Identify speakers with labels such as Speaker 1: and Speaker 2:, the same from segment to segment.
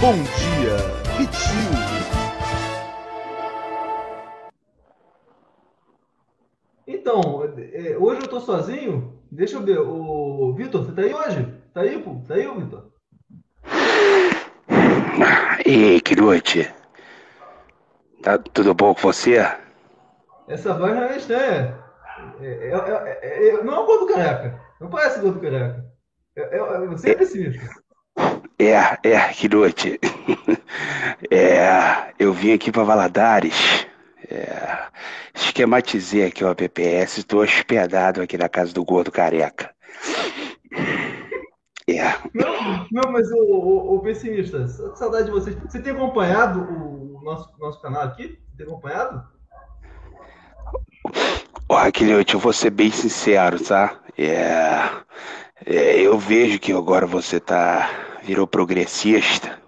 Speaker 1: Bom dia, Vitinho.
Speaker 2: Então, é, hoje eu tô sozinho. Deixa eu ver. O Vitor, você tá aí hoje? Tá aí, pô? Tá aí, Vitor?
Speaker 3: E que noite. Tá tudo bom com você?
Speaker 2: Essa voz não é estranha. É, é, é, é, não é o gordo careca. Não parece gordo careca. É, é, você é pessimista.
Speaker 3: É, é, que noite. É, eu vim aqui para Valadares. É, esquematizei aqui o APPS, estou hospedado aqui na casa do gordo careca.
Speaker 2: É. Não, não mas o, o, o pessimista, saudade de vocês. Você tem acompanhado o nosso, nosso canal aqui? Tem acompanhado?
Speaker 3: Ó, Quilhote, eu vou ser bem sincero, tá? É, é, eu vejo que agora você tá virou progressista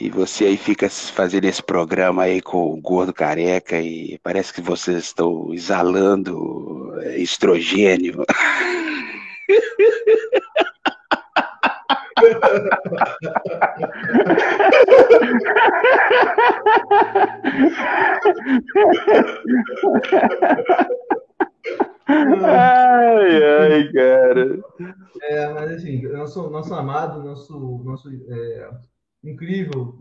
Speaker 3: e você aí fica fazendo esse programa aí com o gordo careca e parece que vocês estão exalando é, estrogênio.
Speaker 2: ai, ai, cara. É, mas assim, nosso, nosso amado, nosso, nosso é, incrível.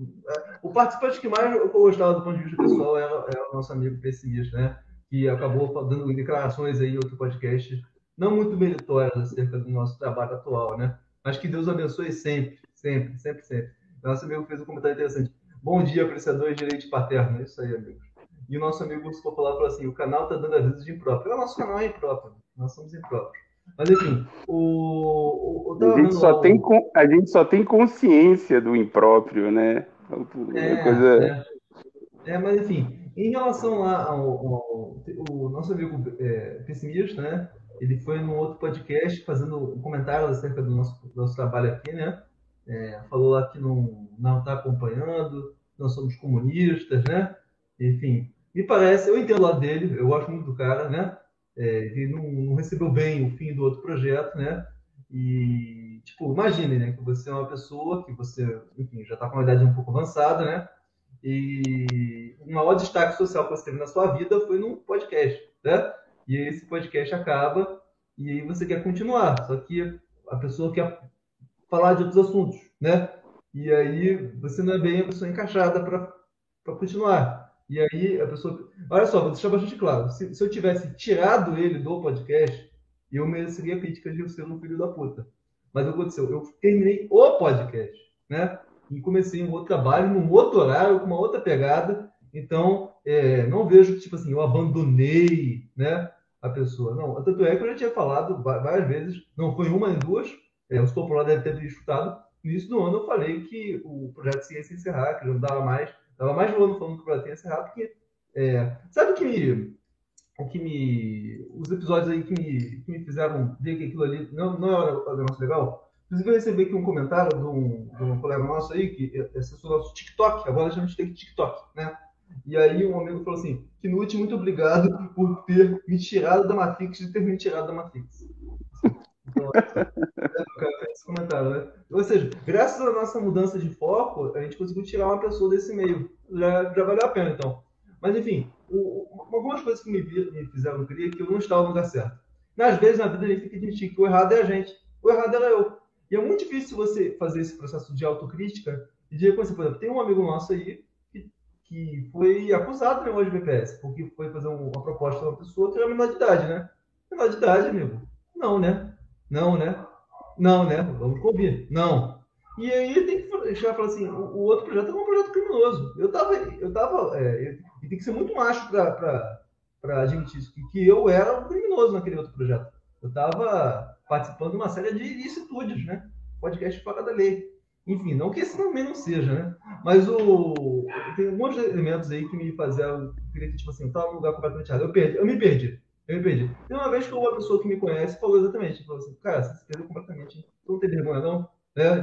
Speaker 2: O participante que mais eu gostava do ponto de vista pessoal era, era o nosso amigo pessimista, né? Que acabou dando declarações aí em outro podcast, não muito meritórias acerca do nosso trabalho atual, né? Mas que Deus abençoe sempre, sempre, sempre, sempre. Nosso amigo fez um comentário interessante. Bom dia, apreciadores de leite paterno. É isso aí, amigos. E o nosso amigo Urso Popular falou assim: o canal está dando aviso de impróprio. O nosso canal é impróprio, nós somos impróprios. Mas enfim, o,
Speaker 4: o, a, gente só lá, tem, a gente só tem consciência do impróprio, né?
Speaker 2: É, coisa... é, é, mas enfim, em relação lá ao, ao, ao nosso amigo é, pessimista, né? Ele foi num outro podcast fazendo um comentário acerca do nosso, do nosso trabalho aqui, né? É, falou lá que não não está acompanhando, nós somos comunistas, né? Enfim, me parece, eu entendo o lado dele, eu gosto muito do cara, né? É, ele não, não, recebeu bem o fim do outro projeto, né? E, tipo, imagine, né? Que você é uma pessoa que você, enfim, já está com uma idade um pouco avançada, né? E o maior destaque social que você teve na sua vida foi num podcast, né? E esse podcast acaba e aí você quer continuar, só que a pessoa quer falar de outros assuntos, né? E aí você não é bem a pessoa encaixada para continuar. E aí a pessoa. Olha só, vou deixar bastante claro. Se, se eu tivesse tirado ele do podcast, eu mereceria a crítica de eu ser um filho da puta. Mas o que aconteceu? Eu terminei o podcast, né? E comecei um outro trabalho, num outro horário, com uma outra pegada. Então, é, não vejo tipo assim, eu abandonei, né? A pessoa. Não, tanto é que eu já tinha falado várias vezes, não foi uma nem duas, é, os populares devem ter escutado. No início do ano eu falei que o projeto ia se encerrar, que não dava mais Tava mais ano falando que o projeto ia encerrar, porque. É, sabe o que me. O que me. Os episódios aí que me, que me fizeram ver que aquilo ali não, não era um negócio legal? Inclusive, eu recebi aqui um comentário de um, de um colega nosso aí, que acessou nosso TikTok, agora a gente tem TikTok, né? E aí um amigo falou assim, Knut, muito obrigado por ter me tirado da Matrix e ter me tirado da Matrix. Ou seja, graças à nossa mudança de foco, a gente conseguiu tirar uma pessoa desse meio. Já, já valeu a pena, então. Mas, enfim, o, algumas coisas que me, me fizeram crer que eu não estava no lugar certo. Às vezes, na vida, a gente tem que admitir que o errado é a gente, o errado era eu. E é muito difícil você fazer esse processo de autocrítica e de reconhecer. Por exemplo, tem um amigo nosso aí que, que foi acusado né, hoje de BPS, porque foi fazer uma proposta para uma pessoa que era menor de idade, né? Menor de idade, amigo. Não, né? Não, né? Não, né? Vamos convir. Não. E aí tem que deixar falar assim, o, o, outro projeto é um projeto criminoso. Eu tava, eu tava, é, e tem que ser muito macho para admitir isso, que eu era um criminoso naquele outro projeto. Eu estava participando de uma série de ilicitudes, né? Podcast fora da lei. Enfim, não que esse também não seja, né? Mas o, tem de elementos aí que me faziam querer que, tipo assim, eu estava num lugar completamente errado. Eu, perdi, eu me perdi. Eu perdi. Tem uma vez que uma pessoa que me conhece falou exatamente, falou assim, cara, você se perdeu completamente, tu não tem vergonha não? É?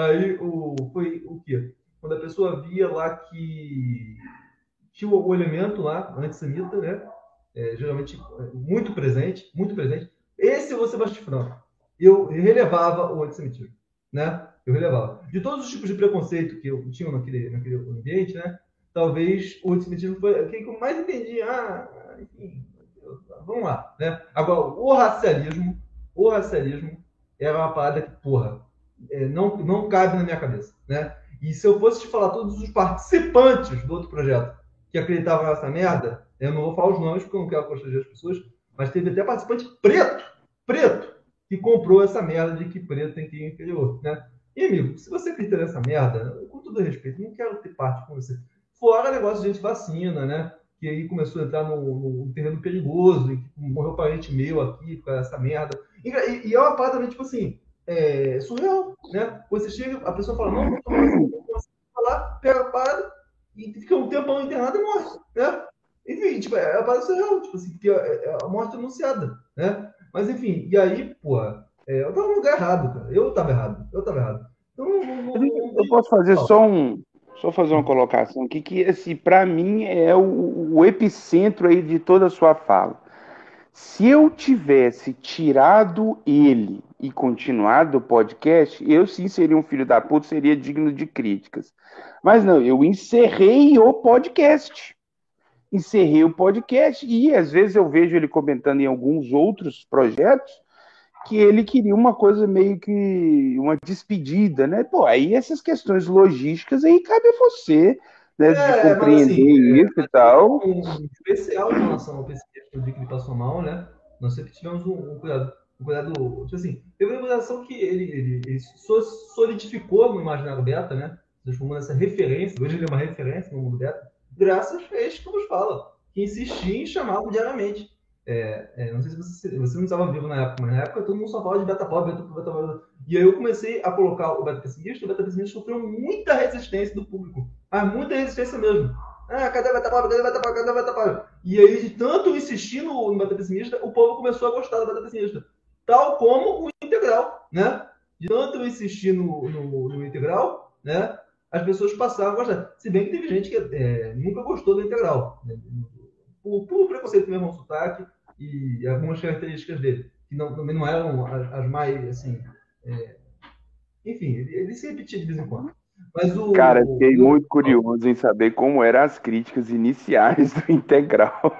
Speaker 2: Aí o, foi o quê? Quando a pessoa via lá que tinha o, o elemento lá, antissemita, né? É, geralmente muito presente, muito presente. Esse é o Sebastião Franco. Eu relevava o antissemitismo, né? Eu relevava. De todos os tipos de preconceito que eu tinha naquele, naquele ambiente, né? Talvez o antissemitismo foi quem que eu mais entendi. Ah, enfim, vamos lá, né? Agora, o racialismo, o racialismo era uma parada que, porra, é, não, não cabe na minha cabeça, né? E se eu fosse te falar todos os participantes do outro projeto que acreditavam nessa merda, eu não vou falar os nomes porque eu não quero constranger as pessoas, mas teve até participante preto, preto, que comprou essa merda de que preto tem que ir inferior, né? E, amigo, se você acredita nessa merda, com todo respeito, não quero ter parte com você. Fora negócio de gente vacina, né? Que aí começou a entrar no terreno perigoso, e morreu parente meu aqui com essa merda. E, e, é uma parada, tipo assim, é, surreal, né? Você chega, a pessoa fala, não, não vacina, lá, pega a parada e fica um tempão internado e morre, né? Enfim, tipo, é a parada surreal, tipo assim, que é, é a morte anunciada, né? Mas enfim, e aí, pô, é, eu tava no lugar errado, cara. Eu tava errado, eu tava errado. Então, não,
Speaker 4: não, não, eu posso fazer só um, só fazer uma colocação aqui que, assim, para mim é o, o, epicentro aí de toda a sua fala. Se eu tivesse tirado ele e continuado o podcast, eu sim seria um filho da puta, seria digno de críticas. Mas não, eu encerrei o podcast. Encerrei o podcast e às vezes eu vejo ele comentando em alguns outros projetos que ele queria uma coisa meio que uma despedida, né? Pô, aí essas questões logísticas aí cabe a você, né, é, de compreender assim, isso é, e tal.
Speaker 2: Um especial em relação ao de que ele passou mal, né? Nós sempre tivemos um, um cuidado, um cuidado, tipo assim, teve uma realização que ele, ele, ele solidificou no imaginário beta, né? Transformando essa referência, hoje ele é uma referência no mundo beta, graças a este que nos fala, que insistia em chamá-lo diariamente. É, é, não sei se você, você não estava vivo na época, mas na época todo mundo só falava de beta pop, beta, beta. E aí eu comecei a colocar o beta pessimista, o beta pessimista sofreu muita resistência do público. Mas muita resistência mesmo. Ah, cadê o beta pop? Cadê o beta pop? Cadê o beta pop? E aí, de tanto insistir no, no beta pessimista, o povo começou a gostar do beta pessimista. Tal como o integral, né? De tanto insistir no, no, no integral, né? As pessoas passaram a gostar. Se bem que teve gente que é, nunca gostou do integral. Né? Por, por preconceito mesmo ao sotaque, e algumas características dele, que não, também não eram as, as mais, assim... É... Enfim, ele, ele, se repetia de vez em quando. Mas o,
Speaker 4: Cara, fiquei o, muito curioso em saber como eram as críticas iniciais do Integral.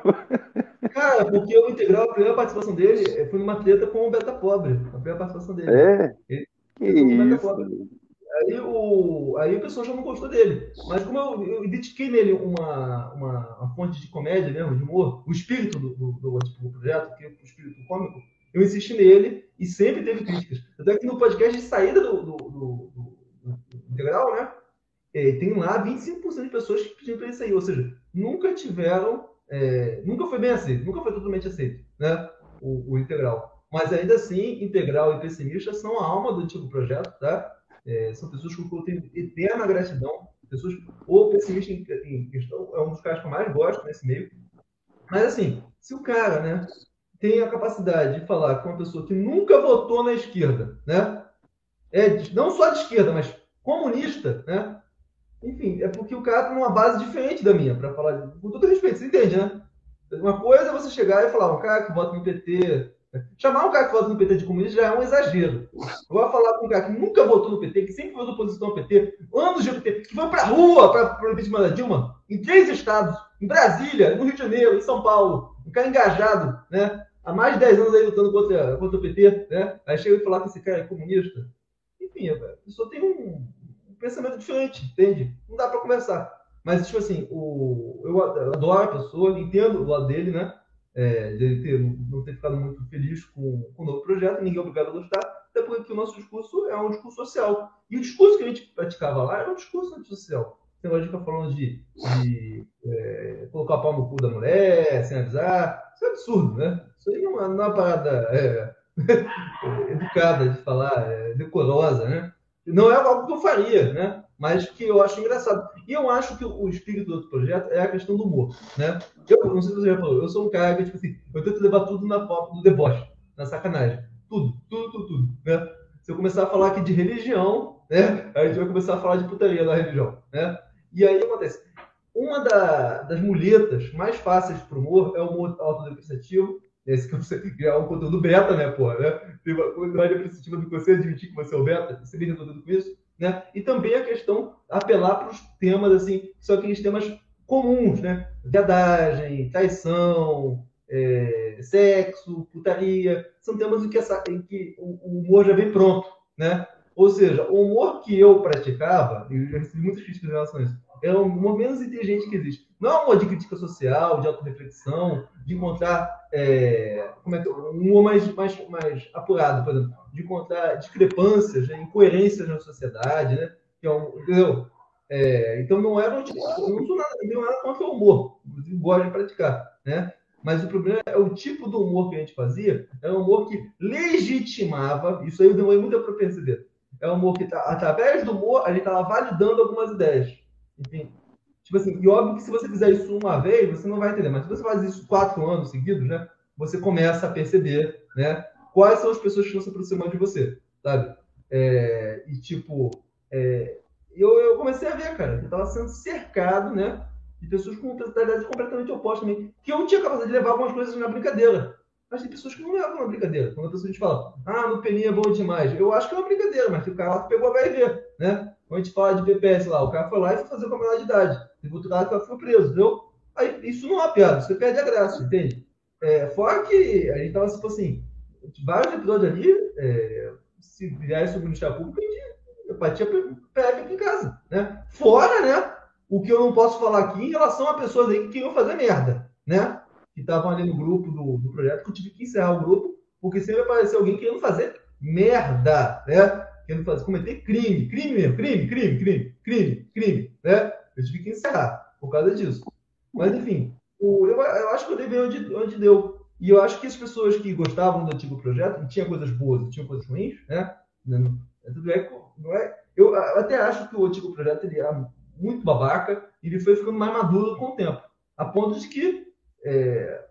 Speaker 2: Cara, porque o Integral, a primeira participação dele eh, foi numa treta com o Beta Pobre. A primeira participação dele.
Speaker 4: É? Ele, que isso?
Speaker 2: Aí o, aí o pessoal já não gostou dele. Mas como eu, eu identifiquei nele uma, uma, uma, fonte de comédia mesmo, de humor, o espírito do, do, do, do projeto, que é o espírito cômico, eu insisti nele e sempre teve críticas. Até que no podcast de saída do, do, do, do integral, né? É, tem lá 25% de pessoas que pediram para ele sair. Ou seja, nunca tiveram. É, nunca foi bem aceito, nunca foi totalmente aceito, né? O, o integral. Mas ainda assim, integral e pessimista são a alma do antigo projeto, tá? É, são pessoas que eu tenho eterna gratidão. Pessoas, o pessimista em, questão é um dos caras que eu mais gosto nesse meio. Mas assim, se o cara, né, tem a capacidade de falar com uma pessoa que nunca votou na esquerda, né, é não só de esquerda, mas comunista, né, enfim, é porque o cara tem uma base diferente da minha, para falar, com todo respeito, você entende, né? Uma coisa é você chegar e falar, um cara que vota no PT Chamar um cara que vota no PT de comunista já é um exagero. Agora falar com um cara que nunca votou no PT, que sempre foi oposição ao PT, anos de PT, que foi pra rua para o impeachment da Dilma, em três estados, em Brasília, no Rio de Janeiro, em São Paulo, um cara engajado, né? Há mais de 10 anos aí lutando contra, contra o PT, né? Aí chega e falar que esse cara é comunista. Enfim, a pessoa tem um, um pensamento diferente, entende? Não dá para conversar. Mas, tipo assim, o, eu adoro a pessoa, entendo o lado dele, né? É, de ele ter, não ter ficado muito feliz com, com o novo projeto, ninguém é obrigado a gostar, até porque o nosso discurso é um discurso social. E o discurso que a gente praticava lá era um discurso antissocial. Vai ficar falando de, de é, colocar o pau no cu da mulher, sem avisar. Isso é absurdo, né? Isso aí não é uma, parada é, educada de falar, é, decorosa, né? Não é algo que eu faria, né? Mas que eu acho engraçado. E eu acho que o espírito do projeto é a questão do humor, né? Eu não sei se você já falou, eu sou um cara que, tipo assim, eu tento levar tudo na forma do deboche, na sacanagem. Tudo, tudo, tudo, tudo, né? Se eu começar a falar aqui de religião, né? A gente vai começar a falar de putaria da religião, né? E aí acontece. Uma da, das muletas mais fáceis para o humor é o humor autodepreciativo Esse que você criar um conteúdo beta, né, porra, né? Tem uma coisa apreciativa do que você admitir que você é o beta, você vem resolvido com isso, né? E também a questão apelar para os temas, assim, são aqueles temas comuns, né? Viadagem, traição, é, sexo, putaria, são temas em que, essa, em que o, humor já vem pronto, né? Ou seja, o humor que eu praticava, e eu recebi muitas críticas em relação a isso, é o humor menos inteligente que existe. Não é um humor de crítica social, de autorreflexão, de encontrar é, como é que, um mais, mais, mais apurado, por exemplo, de encontrar discrepâncias, né, incoerências na sociedade, né? Um, entendeu? É, então não era um não sou nada, não era contra o humor, gosto de praticar, né? Mas o problema é o tipo do humor que a gente fazia, é um humor que legitimava, isso aí eu demorei muito para perceber, é um humor que, tá, através do humor, a gente estava validando algumas ideias. Enfim, tipo assim, e óbvio que se você fizer isso uma vez, você não vai entender, mas se você faz isso quatro anos seguidos, né, você começa a perceber, né, quais são as pessoas que estão se aproximando de você, sabe? É, e tipo, é, eu, eu comecei a ver, cara, eu estava sendo cercado, né, de pessoas com mentalidade completamente oposta também, que eu tinha capacidade de levar algumas coisas na brincadeira. Mas tem pessoas que não levam na brincadeira. Quando a pessoa gente fala, ah, no peninha é bom demais. Eu acho que é uma brincadeira, mas tem o cara que pegou a ver, né? Quando a gente fala de PPS lá, o cara foi lá e foi fazer com a menor de idade. Lado que ela ficou preso, entendeu? Aí, isso não é uma piada, você perde a graça, entende? É, fora que a gente tava, tipo assim, vários episódios ali, é, se viesse o Ministério Público, a gente batia PF aqui em casa, né? Fora, né? O que eu não posso falar aqui em relação a pessoas aí que queriam fazer merda, né? Que estavam ali no grupo do, do projeto, que eu tive que encerrar o grupo, porque sempre apareceu alguém querendo fazer merda, né? Querendo fazer, cometer crime, crime mesmo, crime, crime, crime, crime, crime, né? Eu tive que encerrar por causa disso. Mas, enfim, o, eu, eu acho que eu dei onde, onde deu. E eu acho que as pessoas que gostavam do antigo projeto, tinha coisas boas e tinha coisas ruins, né? Não, não é, eu até acho que o antigo projeto ele era muito babaca e ele foi ficando mais maduro com o tempo. A ponto de que é,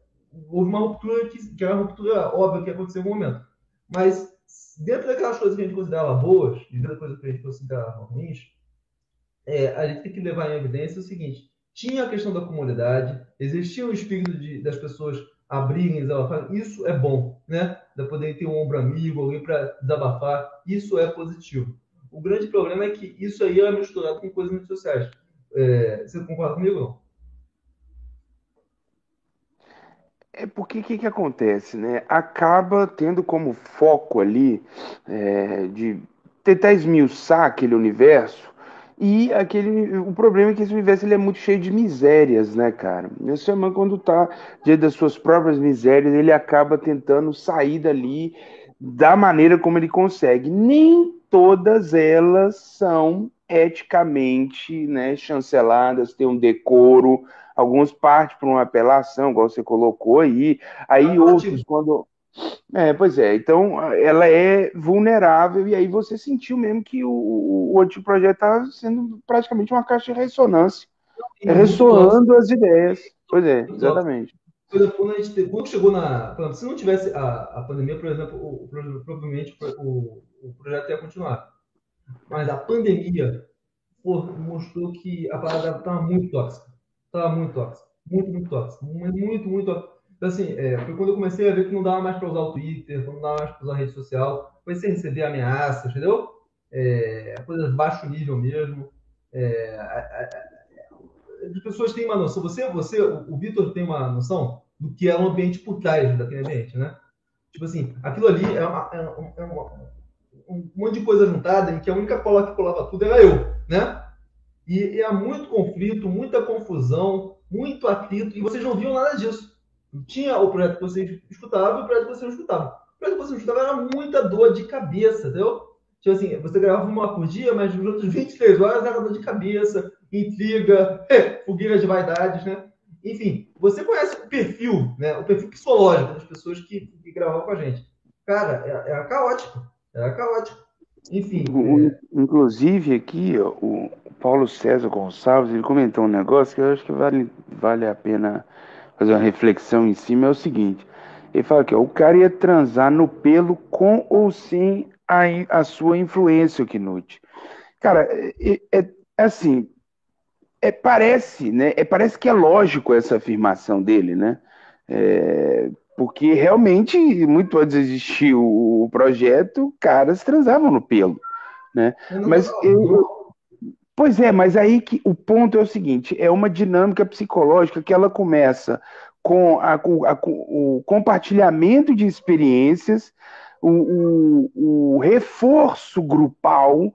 Speaker 2: houve uma ruptura que, que era uma ruptura óbvia que aconteceu em algum momento. Mas dentro daquelas coisas que a gente considerava boas e dentro das coisas que a gente considerava ruins, é, a gente tem que levar em evidência o seguinte: tinha a questão da comunidade, existia o espírito de, das pessoas abrirem, desabafar, isso é bom, né? Da poder ter um ombro amigo, alguém para desabafar, isso é positivo. O grande problema é que isso aí é misturado com coisas redes sociais. É, você concorda comigo não?
Speaker 4: É porque o que, que acontece, né? Acaba tendo como foco ali é, de tentar esmiuçar aquele universo e aquele, o problema é que esse universo ele é muito cheio de misérias, né, cara? O ser humano, quando tá diante das suas próprias misérias, ele acaba tentando sair dali da maneira como ele consegue. Nem todas elas são eticamente né, chanceladas, têm um decoro, alguns partem para uma apelação, igual você colocou aí, aí ah, outros quando é, pois é. Então, ela é vulnerável e aí você sentiu mesmo que o, o anteprojeto está sendo praticamente uma caixa de ressonância, é, ressoando as ideias. Pois é, exatamente.
Speaker 2: Quando, a gente, quando chegou na. Se não tivesse a, a pandemia, por exemplo, o, provavelmente o, o projeto ia continuar. Mas a pandemia pô, mostrou que a parada estava muito tóxica. Estava muito tóxica. Muito, muito tóxica. Muito, muito tóxica então, assim, é, foi quando eu comecei a ver que não dava mais para usar o Twitter, não dava mais para usar a rede social, foi sem receber ameaças, entendeu? É, coisas de baixo nível mesmo. É, as pessoas têm uma noção. Você, você o Vitor tem uma noção do que é um ambiente por trás daquele ambiente, né? Tipo assim, aquilo ali é, uma, é, é uma, um monte de coisa juntada em que a única cola que colava tudo era eu, né? E, e há muito conflito, muita confusão, muito atrito, e vocês não viam nada disso. Tinha o projeto que você escutava e o projeto que você não escutava. O projeto que você não escutava era muita dor de cabeça, entendeu? Tipo assim, você gravava uma por dia, mas nos outros 23 horas era dor de cabeça, intriga, fogueira de vaidades, né? Enfim, você conhece o perfil, né? O perfil psicológico das pessoas que, que gravavam com a gente. Cara, era, era caótico. Era caótico. Enfim.
Speaker 4: É... Inclusive aqui, ó, o Paulo César Gonçalves, ele comentou um negócio que eu acho que vale, vale a pena fazer uma reflexão em cima, é o seguinte. Ele fala que ó, o cara ia transar no pelo com ou sem a, a sua influência, o Knut. Cara, é, é, é assim, é, parece, né? É, parece que é lógico essa afirmação dele, né? É, Porque realmente, muito antes de existir o projeto, caras transavam no pelo. Né? Mas eu, pois é, mas aí que o ponto é o seguinte: é uma dinâmica psicológica que ela começa com, a, a, com o compartilhamento de experiências, o, o, o reforço grupal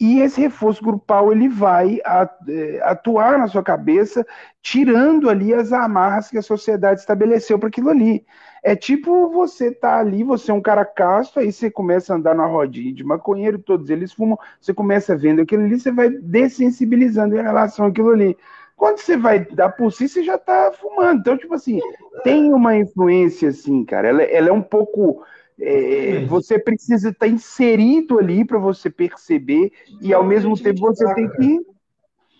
Speaker 4: e esse reforço grupal ele vai é, atuar na sua cabeça, tirando ali as amarras que a sociedade estabeleceu para aquilo ali. É tipo você tá ali, você é um cara casto, aí você começa a andar na rodinha de maconheiro, todos eles fumam, você começa vendo aquilo ali, você vai dessensibilizando em relação àquilo ali. Quando você vai dar por si, você já tá fumando. Então, tipo assim, tem uma influência, assim, cara. Ela, ela é um pouco é, você precisa estar inserido ali para você perceber e ao mesmo tempo você tem que.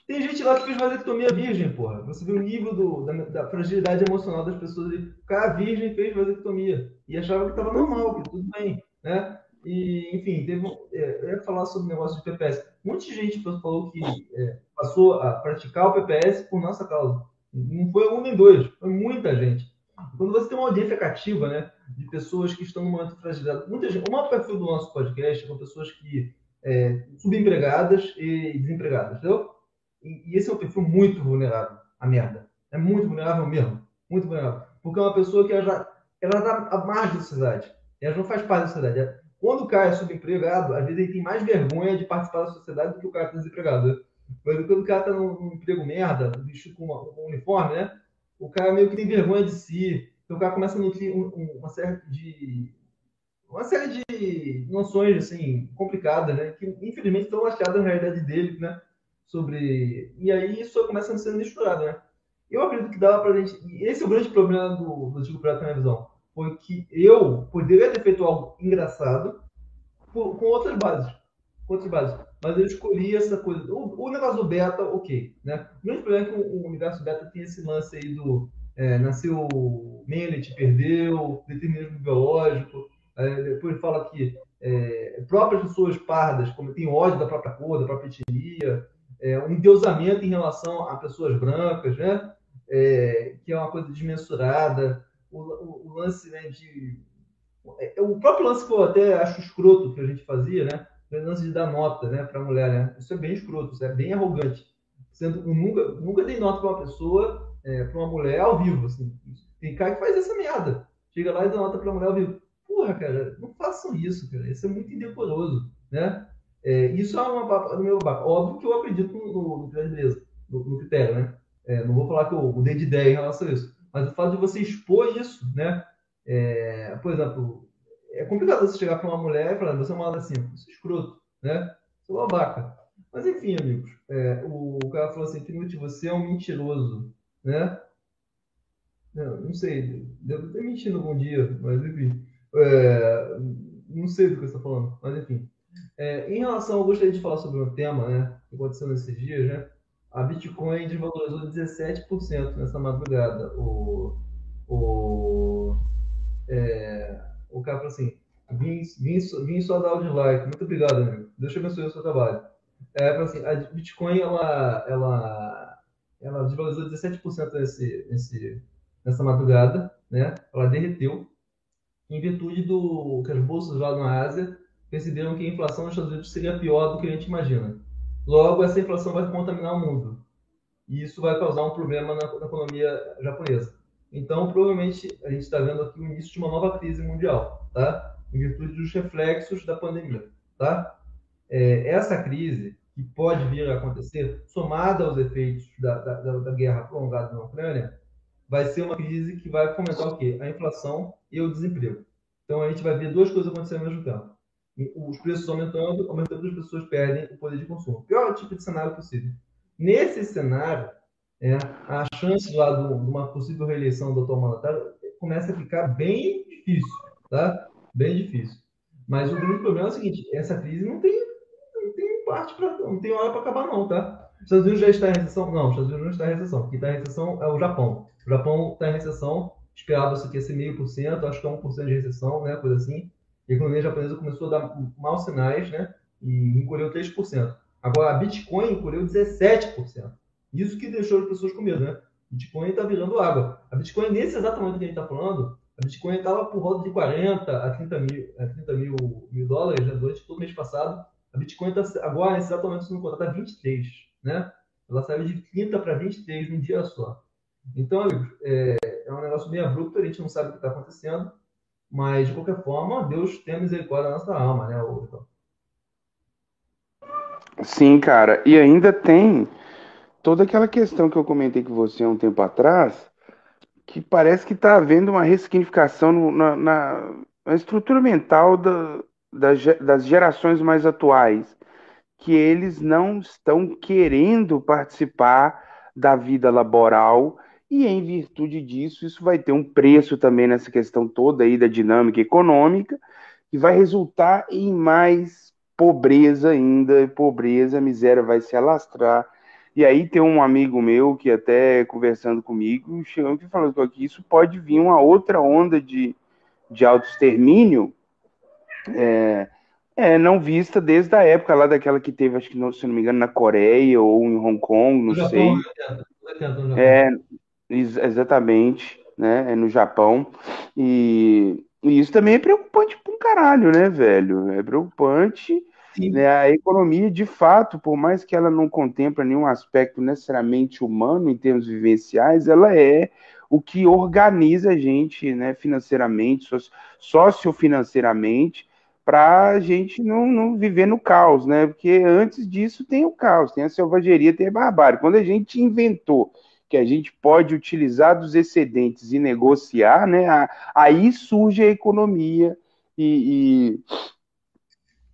Speaker 2: Tem gente lá que fez vasectomia virgem, porra. Você vê o nível do, da, da, fragilidade emocional das pessoas. O cara virgem fez vasectomia e achava que estava normal, que tudo bem, né? E, enfim, teve, é, eu ia falar sobre o negócio de PPS. Muita gente falou que é, passou a praticar o PPS por nossa causa. Não foi um nem dois, foi muita gente. Quando você tem uma audiência cativa, né, de pessoas que estão no momento de fragilidade, muita gente, o maior perfil do nosso podcast são pessoas que é, subempregadas e desempregadas, entendeu? E, e, esse é um perfil muito vulnerável à merda. É muito vulnerável mesmo, muito vulnerável, porque é uma pessoa que ela já ela está à margem da sociedade, ela não faz parte da sociedade. Quando o cara é subempregado, às vezes ele tem mais vergonha de participar da sociedade do que o cara que está desempregado. Né? Mas quando o cara está num, emprego merda, uma, com um uniforme, né? o cara meio que tem vergonha de si. Então o cara começa a nutrir um, um, uma série de uma série de noções assim complicadas, né, que infelizmente estão lastradas na realidade dele, né, sobre e aí isso começa a ser misturado, né. Eu acredito que dava para gente. E esse é o grande problema do, do Antigo Prato na minha visão. Foi que eu poderia ter feito algo engraçado por, com outras bases. Com outras bases mas eu escolhi essa coisa. O, o negócio do beta, ok. Né? O grande problema é que o, o universo beta tem esse lance aí do é, nasceu Menet, perdeu, determinismo biológico. É, depois fala que é, próprias pessoas pardas tem ódio da própria cor, da própria etnia, é, um endeusamento em relação a pessoas brancas, né? É, que é uma coisa desmensurada. O, o, o lance né, de. É, o próprio lance que eu até acho escroto que a gente fazia, né? lance de dar nota né, para a mulher. Né? Isso é bem escroto, isso é bem arrogante. Sendo, nunca, nunca dei nota para uma pessoa, é, para uma mulher ao vivo. Assim. Tem cara que faz essa merda. Chega lá e dá nota para a mulher ao vivo. Porra, cara, não façam isso, cara. Isso é muito indecoroso. Né? É, isso é uma no meu Óbvio que eu acredito no, no, no no, critério, né? É, não vou falar que eu, dei de ideia em relação a isso. Mas o fato de você expor isso, né? É, por exemplo, é complicado você chegar para uma mulher e falar, você é uma assim, você é escroto, né? Você é babaca. Mas enfim, amigos, é, o, o, cara falou assim, Knut, você é um mentiroso, né? Não, não sei, devo ter mentido algum dia, mas enfim. É, não sei do que você está falando, mas enfim. É, em relação, eu gostaria de falar sobre um tema, né? Que aconteceu nesses dias, né? A Bitcoin desvalorizou 17% nessa madrugada. O, o, é, o cara falou assim: vim, vim, vim só dar o dislike. Muito obrigado, amigo. Deus te abençoe o seu trabalho. É, assim, a Bitcoin ela, ela, ela desvalorizou 17% nesse, nesse, nessa madrugada, né? Ela derreteu em virtude do que as bolsas lá na Ásia perceberam que a inflação nos Estados Unidos seria pior do que a gente imagina. Logo, essa inflação vai contaminar o mundo. E isso vai causar um problema na, na economia japonesa. Então, provavelmente, a gente está vendo aqui o início de uma nova crise mundial, tá? Em virtude dos reflexos da pandemia, tá? É, essa crise que pode vir a acontecer, somada aos efeitos da, da, da guerra prolongada na Ucrânia, vai ser uma crise que vai fomentar o quê? A inflação e o desemprego. Então, a gente vai ver duas coisas acontecendo ao mesmo tempo. Os preços aumentando, aumentando, as pessoas perdem o poder de consumo. Pior tipo de cenário possível. Nesse cenário, é, a chance lá de uma possível reeleição do atual mandatário começa a ficar bem difícil, tá? Bem difícil. Mas o grande problema é o seguinte: essa crise não tem parte para, não tem hora para acabar não, tá? Os Estados Unidos já está em recessão? Não, os Estados Unidos não está em recessão. Quem está em recessão é o Japão. O Japão está em recessão, esperava-se que ia ser meio por cento, acho que é 1% de recessão, né, coisa assim. a economia japonesa começou a dar maus sinais, né, e encolheu 3%. Agora, a Bitcoin encolheu 17%. Isso que deixou as pessoas com medo, né? Bitcoin está virando água. A Bitcoin, nesse exato momento que a gente está falando, A Bitcoin estava por volta de 40 a 30 mil, a 30 mil, mil dólares né, durante todo o mês passado. A Bitcoin está agora, nesse exato momento, no contrato, está 23, né? Ela saiu de 30 para 23 num dia só. Então, amigos, é, é um negócio bem abrupto, a gente não sabe o que está acontecendo, mas de qualquer forma, Deus tem misericórdia da nossa alma, né, Wilton?
Speaker 4: Sim, cara. E ainda tem toda aquela questão que eu comentei com você há um tempo atrás, que parece que está havendo uma ressignificação no, na, na, na, estrutura mental da, das gerações mais atuais, que eles não estão querendo participar da vida laboral e em virtude disso isso vai ter um preço também nessa questão toda aí da dinâmica econômica e vai resultar em mais pobreza ainda, pobreza, miséria vai se alastrar. E aí tem um amigo meu que até conversando comigo, chegando e falando que isso pode vir uma outra onda de, de autoextermínio é, é, não vista desde a época lá daquela que teve, acho que se não me engano, na Coreia ou em Hong Kong, não no sei. Japão, é, exatamente, né? É no Japão. E, e isso também é preocupante pra um caralho, né, velho? É preocupante né? A economia, de fato, por mais que ela não contempla nenhum aspecto necessariamente humano em termos vivenciais, ela é o que organiza a gente né, financeiramente, sociofinanceiramente, para a gente não, não viver no caos, né? Porque antes disso tem o caos, tem a selvageria, tem a barbárie. Quando a gente inventou que a gente pode utilizar dos excedentes e negociar, né? Aí surge a economia e, e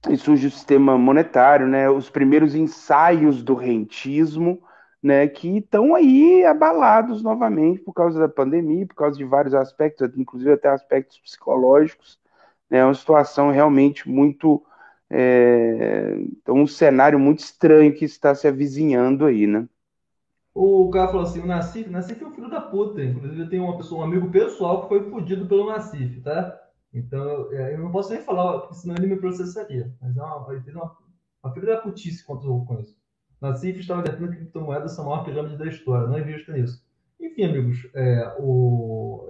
Speaker 4: e surge o sistema monetário, né, os primeiros ensaios do rentismo, né, que estão aí abalados novamente por causa da pandemia, por causa de vários aspectos, inclusive até aspectos psicológicos, é uma situação realmente muito, é, um cenário muito estranho que está se avizinhando aí, né.
Speaker 2: O cara falou assim, o Nassif, Nassif é um filho da puta, inclusive eu tenho uma pessoa, um amigo pessoal que foi fudido pelo Nassif, tá? Então, é, eu não posso nem falar, porque senão ele me processaria. Mas é uma, uma, uma filha da putice contra o com. Nassif estava defendendo que criptomoedas são a maior pirâmide da história. Não invisto nisso. Enfim, amigos, é, o...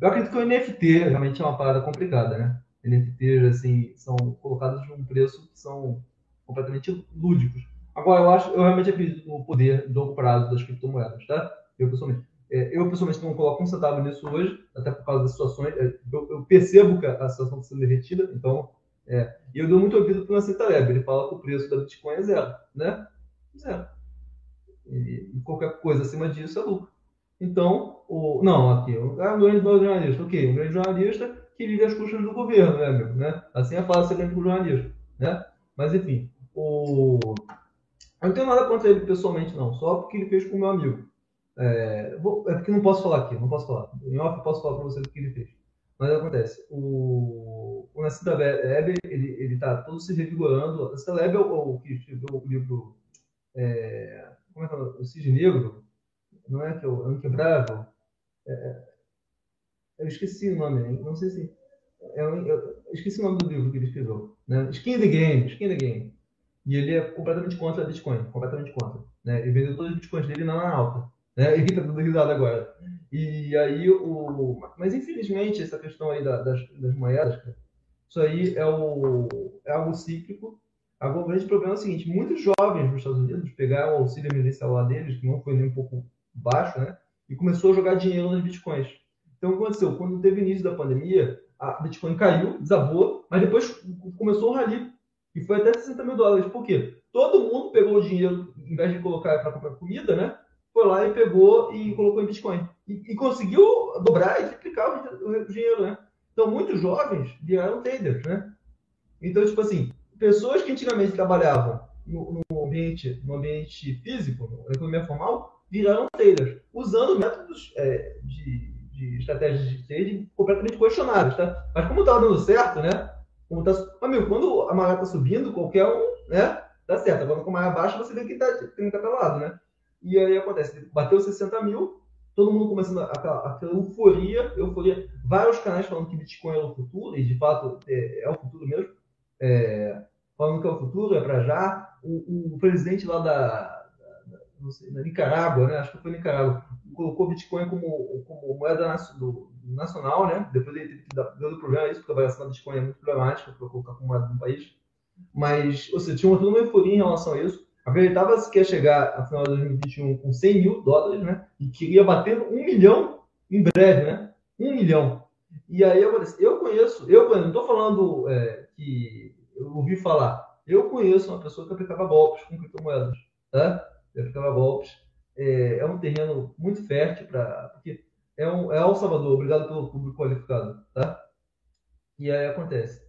Speaker 2: eu acredito que o NFT realmente é uma parada complicada, né? NFTs, assim, são colocados num preço que são completamente lúdicos. Agora, eu acho, eu realmente acredito no poder de longo prazo das criptomoedas, tá? Eu, pessoalmente. É, eu, pessoalmente, não coloco um centavo nisso hoje, até por causa das situações. É, eu, eu, percebo que a situação está sendo derretida, então. É, e eu dou muito ouvido para o Nassim Taleb. Ele fala que o preço da Bitcoin é zero, né? Zero. E, e qualquer coisa acima disso é lucro. Então, o, não, aqui, um, um grande jornalista, ok, um grande jornalista que vive às custas do governo, né, amigo? Né? Assim é fácil ser grande jornalista, né? Mas, enfim, o... eu não tenho nada contra ele pessoalmente, não, só porque ele fez com o meu amigo. É, é porque não posso falar aqui, não posso falar. Em off posso falar para vocês o que ele fez. Mas acontece, o, o Nassim Taleb, ele, ele tá todo se revigorando. O Nassim é o, que escreveu o livro, é, como é que é o Cisne Negro, não é que é o Unquebrável? É, é, eu esqueci o nome, não sei se... É, eu, eu, esqueci o nome do livro que ele escreveu. Né? Skin the Game, Skin the Game. E ele é completamente contra a Bitcoin, completamente contra. Né? Ele vendeu todos os Bitcoins dele na alta. Né? Ele tá dando risada agora. E aí o. Mas infelizmente, essa questão aí das, das moedas, cara, isso aí é, o, é algo cíclico. Agora, o grande problema é o seguinte: muitos jovens nos Estados Unidos pegaram o auxílio emergencial lá deles, que não foi nem um pouco baixo, né? E começou a jogar dinheiro nos bitcoins. Então, o que aconteceu? Quando teve início da pandemia, a Bitcoin caiu, desabou, mas depois começou o rally. E foi até 60 mil dólares. Por quê? Todo mundo pegou o dinheiro, em vez de colocar para comprar comida, né? foi lá e pegou e colocou em Bitcoin. E, e conseguiu dobrar e triplicar o, dinheiro, né? Então, muitos jovens viraram traders, né? Então, tipo assim, pessoas que antigamente trabalhavam no, no ambiente, no ambiente físico, na economia formal, viraram traders, usando métodos é, de, de estratégias de trading completamente questionáveis, tá? Mas como estava dando certo, né? Como tá, amigo, quando a maré está subindo, qualquer um, né? Dá certo. Agora, com a maré baixa, você vê que está tem que estar lado, né? E aí acontece, bateu 60 mil, todo mundo começando aquela, aquela euforia, euforia, vários canais falando que Bitcoin é o futuro, e de fato é, é o futuro mesmo, é, falando que é o futuro, é para já. O, o, presidente lá da, sei, na Nicarágua, né? Acho que foi Nicarágua, colocou Bitcoin como, como moeda nacional, né? Depois ele teve que dar deu problema isso, porque a variação da Bitcoin é muito problemática para colocar como moeda no país. Mas, ou seja, tinha uma, uma euforia em relação a isso. Acreditava-se que ia chegar a final de 2021 com 100 mil dólares, né? E queria bater um milhão em breve, né? Um milhão. E aí eu, eu conheço, eu não estou falando é, que eu ouvi falar, eu conheço uma pessoa que aplicava golpes com criptomoedas, tá? Eu aplicava golpes. É, é um terreno muito fértil para. Porque é, um, é El Salvador, obrigado pelo público qualificado, tá? E aí acontece.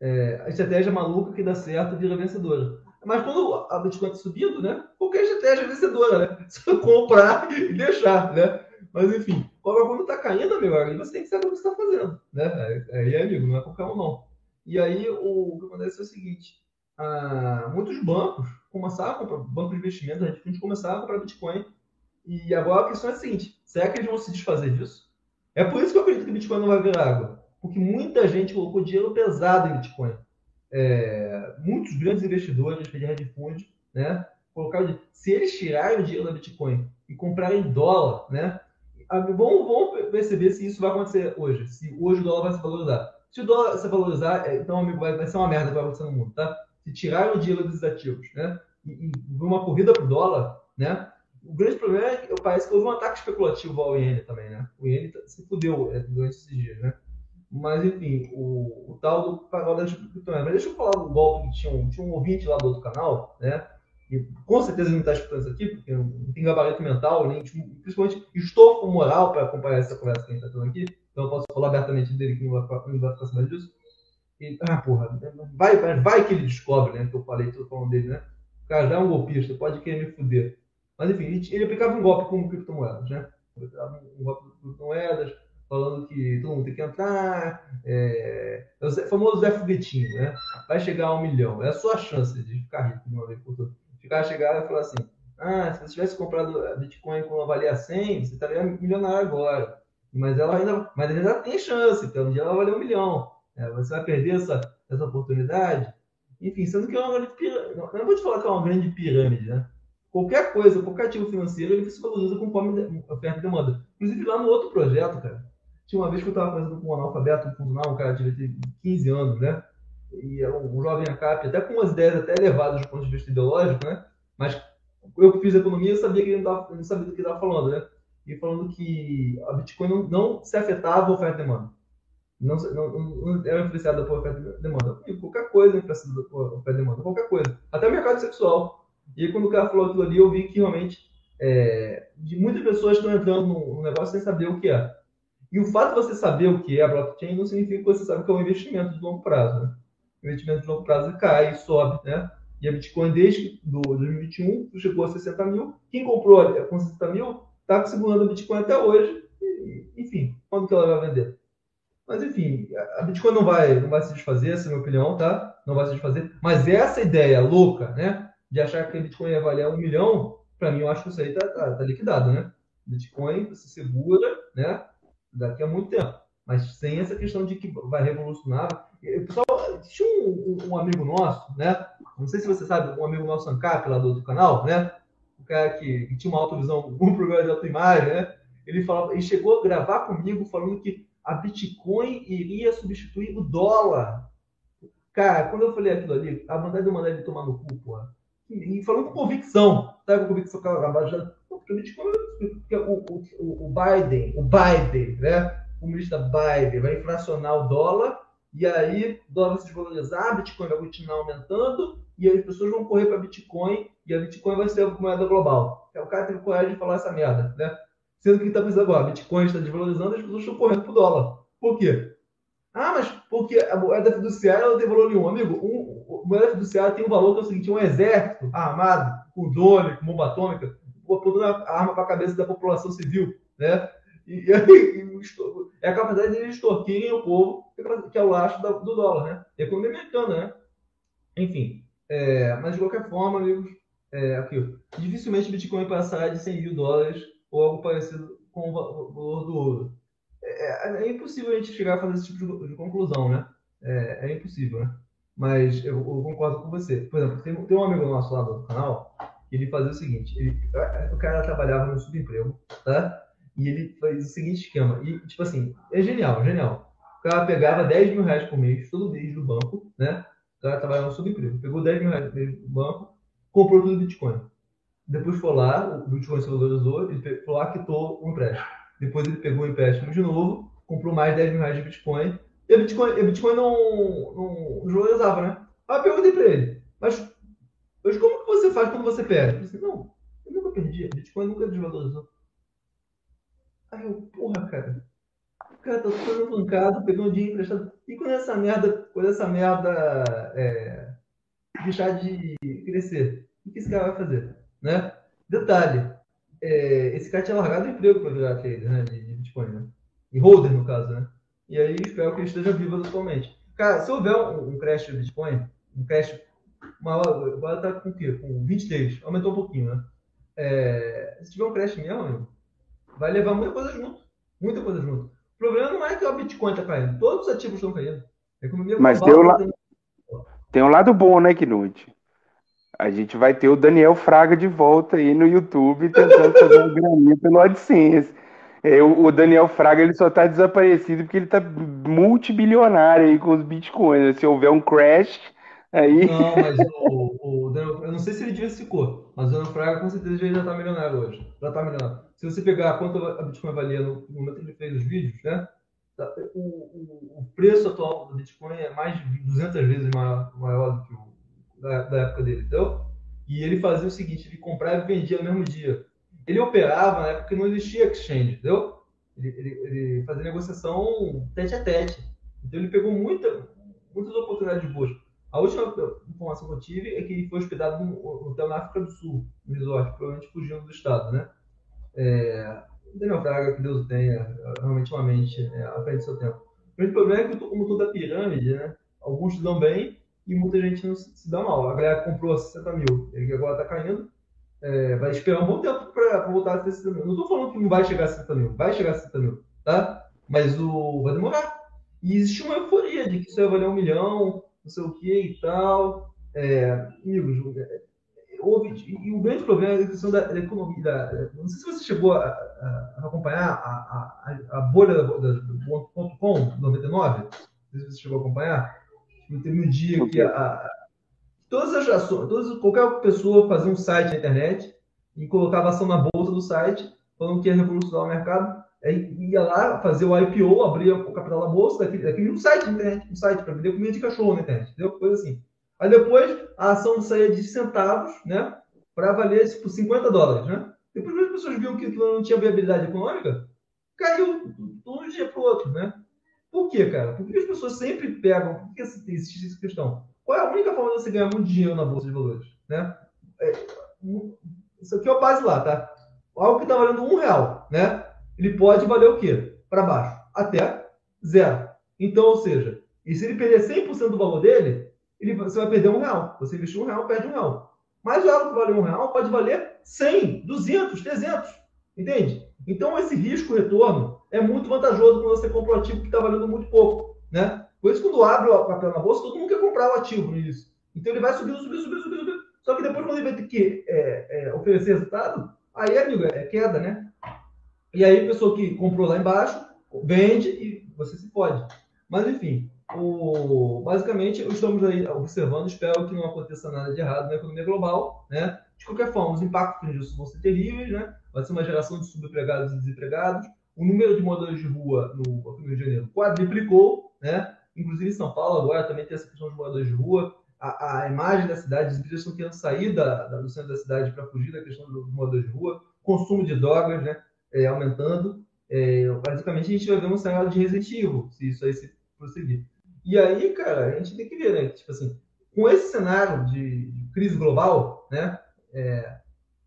Speaker 2: É, a estratégia maluca que dá certo vira vencedora. Mas quando a Bitcoin está subindo, né? Qualquer estratégia é vencedora, né? Só comprar e deixar, né? Mas enfim, agora quando está caindo, amigo, você tem que saber o que você está fazendo, né? Aí, amigo, não é qualquer um, não. E aí o, o que acontece é o seguinte: ah, muitos bancos começaram a comprar, banco de investimento, a gente começaram a comprar Bitcoin. E agora a questão é a seguinte: será que eles vão se desfazer disso? É por isso que eu acredito que Bitcoin não vai virar água. Porque muita gente colocou dinheiro pesado em Bitcoin. É, muitos grandes investidores de hedge fund, né, colocaram, se eles tirarem o dinheiro da Bitcoin e comprarem dólar, né, vamos, vamos perceber se isso vai acontecer hoje, se hoje o dólar vai se valorizar. Se o dólar se valorizar, é, então, amigo, vai, vai ser uma merda que vai acontecer no mundo, tá? Se tirarem o dinheiro dos ativos, né? E, e uma corrida para o dólar, né? O grande problema é que parece que houve um ataque especulativo ao iene também, né? O iene tá, se fudeu é, durante esses dias, né? Mas, enfim, o, o tal do pagode das criptomoedas. Mas deixa eu falar do golpe que tinha um, tinha um ouvinte lá do outro canal, né? E com certeza não está escutando isso aqui, porque não tem gabarito mental, nem, tipo, principalmente estofo moral para acompanhar essa conversa que a gente está tendo aqui. Então eu posso falar abertamente dele que não vai, não vai ficar sabendo disso. Ah, porra, vai, vai que ele descobre, né? Que eu falei, tô falando dele, né? O cara já é um golpista, pode querer me fuder. Mas enfim, ele, ele aplicava um golpe com criptomoedas, né? Aplicava um golpe com criptomoedas, falando que todo mundo tem que entrar. É, é o famoso Zé Foguetinho, né? Vai chegar a um milhão. É a sua chance de ficar rico de uma vez por todas. Ficar chegar e falar assim: ah, se você tivesse comprado Bitcoin quando valia 100, você estaria milionário agora. Mas ela ainda, mas ainda tem chance, porque um dia ela valeu um milhão. É, você vai perder essa, essa oportunidade. Enfim, sendo que é uma grande pirâmide. Não, não vou te falar que é uma grande pirâmide, né? Qualquer coisa, qualquer ativo financeiro, ele se valoriza conforme oferta e demanda. Inclusive lá no outro projeto, cara, tinha uma vez que eu estava fazendo com um analfabeto, um cara de 15 anos, né? E era um, um jovem ACAP, até com umas ideias até elevadas do ponto de vista ideológico, né? Mas eu que fiz economia, eu sabia que ele não, tava, não sabia do que estava falando, né? E falando que a Bitcoin não, não se afetava a oferta e demanda não, não, não era influenciada por oferta e demanda. Qualquer coisa é influenciada por oferta e demanda, qualquer coisa. Até o mercado sexual. E aí, quando o cara falou aquilo ali, eu vi que realmente é, de muitas pessoas estão entrando no, negócio sem saber o que é. E o fato de você saber o que é a blockchain não significa que você sabe que é um investimento de longo prazo. Né? O investimento de longo prazo cai, sobe, né? E a Bitcoin, desde do 2021, chegou a 60 mil. Quem comprou com 60 mil está segurando a Bitcoin até hoje. E, enfim, quando que ela vai vender? Mas enfim, a Bitcoin não vai, não vai se desfazer, essa é a minha opinião, tá? Não vai se desfazer. Mas essa ideia louca, né? De achar que a Bitcoin ia valer um milhão, para mim eu acho que isso aí tá, tá, tá liquidado, né? Bitcoin se segura, né? Daqui a muito tempo. Mas sem essa questão de que vai revolucionar. Pessoal, tinha um, um, amigo nosso, né? Não sei se você sabe, um amigo nosso Ancap, lá do outro canal, né? O cara que, que tinha uma autovisão, um programa de autoimagem, né? Ele, falava, ele chegou a gravar comigo falando que a Bitcoin iria substituir o dólar. Cara, quando eu falei aquilo ali, a vontade de mandar ele tomar no cu, porra. E, falando com convicção, sabe com convicção que ela. Porque o o, o, Biden, o Biden, né? O ministro Biden vai inflacionar o dólar, e aí o dólar vai se desvalorizar, Bitcoin vai continuar aumentando, e aí as pessoas vão correr para Bitcoin, e a Bitcoin vai ser a moeda global. É o cara teve coragem de falar essa merda, né? Sendo que está precisando agora, Bitcoin está desvalorizando, as pessoas estão correndo para o dólar. Por quê? Ah, mas porque a moeda fiduciária não tem valor nenhum. Amigo, um, a moeda fiduciária tem um valor que é o seguinte: um exército armado, com drone, com bomba atômica, botando a arma para a cabeça da população civil. Né? E, e, é a capacidade de eles extorquirem o povo, que é o laço do dólar. Né? E a economia americana. Né? Enfim, é, mas de qualquer forma, amigos, é, aqui, dificilmente o Bitcoin passará de 100 mil dólares ou algo parecido com o valor do ouro. É, é, é impossível a gente chegar a fazer esse tipo de, de conclusão, né? É, é, impossível, né? Mas eu, eu, concordo com você. Por exemplo, tem, tem um amigo nosso lá do canal, ele fazia o seguinte, ele, o cara trabalhava no subemprego, tá? E ele faz o seguinte esquema, e tipo assim, é genial, genial. O cara pegava 10 mil reais por mês, todo mês do banco, né? O cara trabalhava no subemprego, pegou 10 mil reais do banco, comprou tudo Bitcoin. Depois foi lá, o Bitcoin se valorizou, ele foi lá, quitou o empréstimo. Depois ele pegou o empréstimo de novo, comprou mais 10 mil reais de Bitcoin, e o Bitcoin, o Bitcoin não, não, não valorizava, né? Aí eu perguntei pra ele, mas mas como que você faz quando você perde? Eu disse, não, eu nunca perdi. Bitcoin nunca desvalorizou. Aí eu, porra, cara. O cara tá todo bancado, pegando dinheiro emprestado. E quando essa merda, quando essa merda é, deixar de crescer, o que esse cara vai fazer? Né? Detalhe, é, esse cara tinha largado o emprego para virar trader né, de, Bitcoin, né? E holder, no caso, né? E aí espero que ele esteja vivo atualmente. Cara, se houver um, um crash de Bitcoin, um crash maior, agora tá com o quê? Com 23, aumentou um pouquinho, né? É, se tiver um crash mesmo, vai levar muita coisa junto. Muita coisa junto. O problema não é que o Bitcoin está caindo, todos os ativos estão caindo.
Speaker 4: Mas tem, o la... tem um lado bom, né, Knut? A gente vai ter o Daniel Fraga de volta aí no YouTube tentando fazer uma graninha pelo AdSense. É, o, Daniel Fraga ele só está desaparecido porque ele está multibilionário aí com os bitcoins. Se houver um crash, Aí...
Speaker 2: Não, mas o, o Daniel, eu não sei se ele diversificou, mas o Daniel Fraga com certeza já está milionário hoje. Já está milionário. Se você pegar quanto a Bitcoin valia no momento que ele fez os vídeos, né? Tá, o, o, o preço atual do Bitcoin é mais de 200 vezes maior, maior do que o da, da época dele, entendeu? E ele fazia o seguinte, ele comprava e vendia no mesmo dia. Ele operava na época que não existia exchange, entendeu? Ele, ele, ele fazia negociação tete a tete. Então ele pegou muita, muitas oportunidades boas. A última informação que eu tive é que ele foi hospedado no hotel na África do Sul, no resort, provavelmente fugindo do estado, né? É, Daniel Fraga, que Deus tenha, realmente uma mente é, à frente do seu tempo. O grande problema é que, como toda pirâmide, né? Alguns dão bem e muita gente não se, se dá mal. A galera comprou 60 mil, ele agora está caindo, é, vai esperar um bom tempo para voltar a 60 mil. Não estou falando que não vai chegar a 60 mil, vai chegar a 60 mil, tá? Mas o, vai demorar. E existe uma euforia de que isso vai valer um milhão, não sei o que e tal. É, amigos, é, houve, e, o grande problema é a questão da, da economia. Da, não sei se você chegou a, a, a acompanhar a, a, a bolha do ponto .com 99. Não sei se você chegou a acompanhar. Teve um dia que a, todas as ações, todas, qualquer pessoa fazia um site na internet e colocava ação na bolsa do site, falando que ia revolucionar o mercado. Aí ia lá fazer o IPO, abria o capital da bolsa, daquele, daquele um site na internet, um site para vender comida de cachorro na internet, entendeu? Coisa assim. Aí depois a ação saía de centavos, né? Para valer tipo 50 dólares, né? Depois as pessoas viram que aquilo não tinha viabilidade econômica, caiu de um dia para o outro, né? Por quê, cara? Porque as pessoas sempre pegam. Por que existe essa questão? Qual é a única forma de você ganhar muito dinheiro na bolsa de valores, né? É, isso aqui é a base lá, tá? Algo que está valendo um real, né? ele pode valer o quê? Para baixo, até zero. Então, ou seja, e se ele perder 100% do valor dele, ele, você vai perder um real. Você investiu um real, perde um real. Mas algo que vale um real pode valer 100, 200, 300. Entende? Então, esse risco-retorno é muito vantajoso quando você compra um ativo que está valendo muito pouco. Né? Por isso, quando abre o papel na bolsa, todo mundo quer comprar o ativo nisso. Então, ele vai subindo, subindo, subindo, subindo. subindo. Só que depois, quando ele vai ter que é, é, oferecer resultado, aí, amigo, é queda, né? E aí a pessoa que comprou lá embaixo vende e você se pode. Mas enfim, o, basicamente estamos aí observando, espero que não aconteça nada de errado na economia global, né? De qualquer forma, os impactos disso vão ser terríveis, né? Vai ser uma geração de subempregados e desempregados. O número de moradores de rua no Rio de Janeiro quadriplicou, né? Inclusive em São Paulo agora também tem essa questão de moradores de rua. A, a imagem da cidade, as empresas estão querendo sair da, da, do centro da cidade para fugir da questão dos moradores de rua. Consumo de drogas, né? é, aumentando, é, basicamente a gente vai ver um cenário de resistível, se isso aí se prosseguir. E aí, cara, a gente tem que ver, né? Tipo assim, com esse cenário de, crise global, né? É,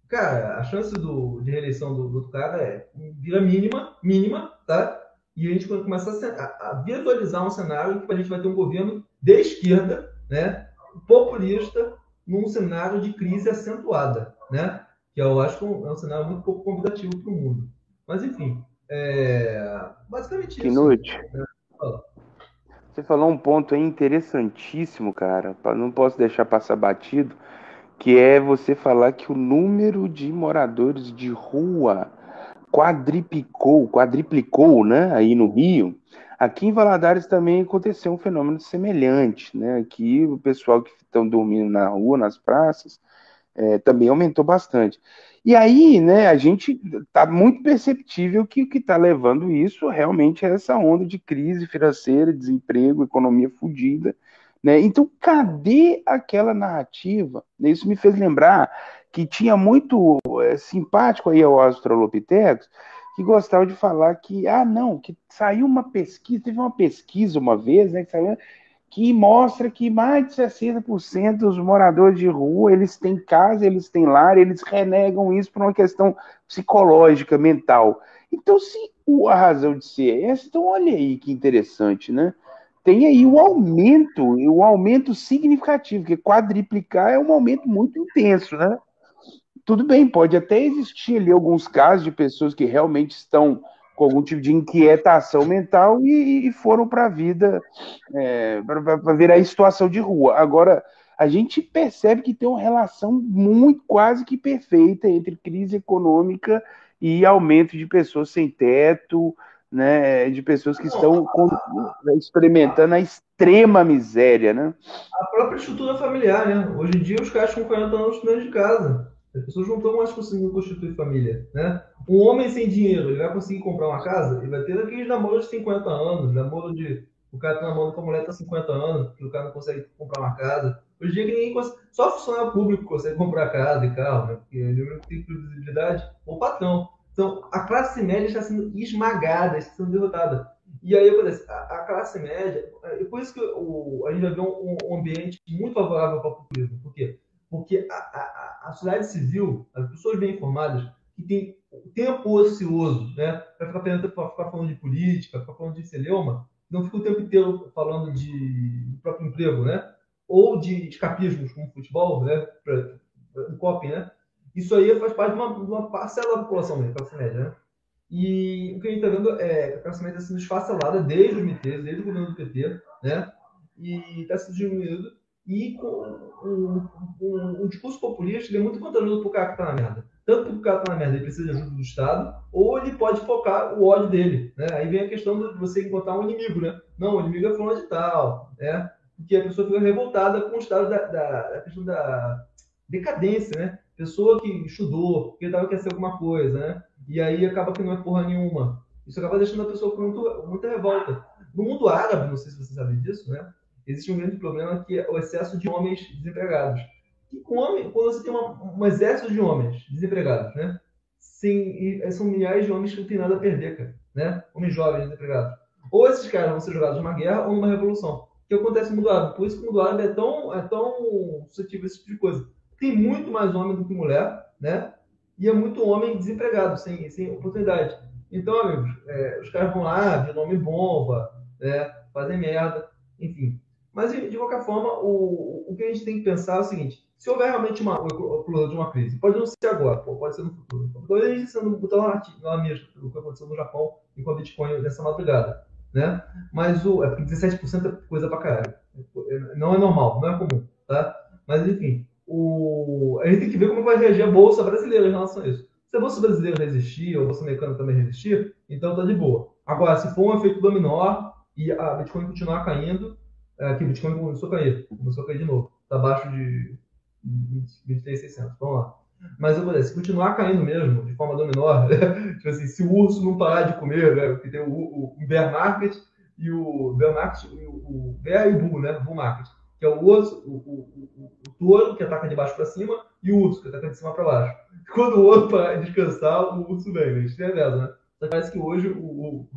Speaker 2: cara, a chance do, de reeleição do, do cara é, vira mínima, mínima, tá? E a gente começa a, a visualizar um cenário que a gente vai ter um governo de esquerda, né? Populista, num cenário de crise acentuada, né? Que eu acho que é um, é cenário muito pouco convidativo para o mundo. Mas enfim, é... basicamente isso.
Speaker 4: Noite. Né? Você falou um ponto aí interessantíssimo, cara. Não posso deixar passar batido. Que é você falar que o número de moradores de rua quadriplicou, quadriplicou, né, aí no Rio. Aqui em Valadares também aconteceu um fenômeno semelhante, né? Aqui o pessoal que estão dormindo na rua, nas praças, é, também aumentou bastante. E aí, né, a gente está muito perceptível que o que está levando isso realmente é essa onda de crise financeira, desemprego, economia fodida, né? Então, cadê aquela narrativa? Isso me fez lembrar que tinha muito é, simpático aí ao Australopithecus, que gostava de falar que, ah, não, que saiu uma pesquisa, teve uma pesquisa uma vez, né, que saiu que mostra que mais de 60% dos moradores de rua, eles têm casa, eles têm lar, eles renegam isso por uma questão psicológica, mental. Então, se a razão de ser é essa, então olha aí que interessante, né? Tem aí o aumento, o aumento significativo, que quadriplicar é um aumento muito intenso, né? Tudo bem, pode até existir ali alguns casos de pessoas que realmente estão com algum tipo de inquietação mental e, e foram para a vida, é, para ver a situação de rua. Agora, a gente percebe que tem uma relação muito quase que perfeita entre crise econômica e aumento de pessoas sem teto, né, de pessoas que estão com, experimentando a extrema miséria, né?
Speaker 2: A própria estrutura familiar, né? Hoje em dia os caras com 40 anos dentro de casa. As pessoas não estão mais conseguindo constituir família, né? Um homem sem dinheiro, ele vai conseguir comprar uma casa? Ele vai ter aqueles namoros de 50 anos, namoro de... O cara tá namorando com a mulher tá 50 anos, o cara não consegue comprar uma casa. Hoje em dia ninguém consegue... Só funcionário público consegue comprar casa e carro, né? Porque ele tem previsibilidade, ou patrão. Então, a classe média está sendo esmagada, está sendo derrotada. E aí acontece, a, a classe média, é por isso que o, a gente vai ver um, um ambiente muito favorável para o populismo. Por quê? Porque a, a, a sociedade civil, as pessoas bem informadas, que tem tempo ocioso, né, para ficar, ficar falando de política, ficar falando de celeuma, não fica o tempo inteiro falando de próprio emprego, né, ou de escapismos como futebol, né, para o coping, né. Isso aí faz parte de uma, uma parcela da população, da classe média, né. E o que a gente está vendo é a classe média sendo esfacelada desde o MT, desde o governo do PT, né, e está sendo diminuído e com o discurso populista ele é muito vantajoso para o cara que está na merda. Tanto que o cara está na merda, ele precisa de ajuda do Estado, ou ele pode focar o ódio dele. Né? Aí vem a questão de você encontrar um inimigo. Né? Não, o inimigo é fulano de tal. Né? Porque a pessoa fica revoltada com o estado da, da, da questão da decadência. Né? Pessoa que estudou, que estava quer ser alguma coisa, né? e aí acaba que não é porra nenhuma. Isso acaba deixando a pessoa com muito, muita revolta. No mundo árabe, não sei se você sabe disso, né? existe um grande problema que é o excesso de homens desempregados. E homem, quando você tem uma, um exército de homens desempregados, né? Sim, são milhares de homens que não têm nada a perder, cara, né? Homens jovens desempregados. Ou esses caras vão ser jogados numa guerra ou numa revolução. Que acontece no mundo árabe. Por isso que o mundo árabe é tão, é tão suscetível a esse tipo de coisa. Tem muito mais homem do que mulher, né? E é muito homem desempregado, sem, sem oportunidade. Então, amigos, é, os caras vão lá, de nome bomba, né? fazem merda, enfim. Mas, de qualquer forma, o, o que a gente tem que pensar é o seguinte: se houver realmente uma eclosão de uma crise, pode não ser agora, pode ser no futuro. Talvez a gente sendo botar lá, lá mesmo, o que aconteceu no Japão e com a Bitcoin nessa madrugada. Né? Mas o, é porque 17% é coisa pra caralho. Não é normal, não é comum. Tá? Mas, enfim, o, a gente tem que ver como vai reagir a Bolsa brasileira em relação a isso. Se a Bolsa brasileira resistir, ou a Bolsa americana também resistir, então tá de boa. Agora, se for um efeito dominó e a Bitcoin continuar caindo, é, aqui o Bitcoin começou a cair, começou a cair de novo. Está abaixo de 23,600. Vamos lá. Mas eu vou dizer, se continuar caindo mesmo, de forma dominó, tipo assim, se o urso não parar de comer, né? Porque tem o, o, o bear market e o bear market, o, o bear e o bull, né? Bull market. Que é o urso, o, o, o, o touro que ataca de baixo para cima e o urso que ataca de cima para baixo. Quando o outro parar de descansar, o urso vem, né? Isso é verdade, né? Parece que hoje o,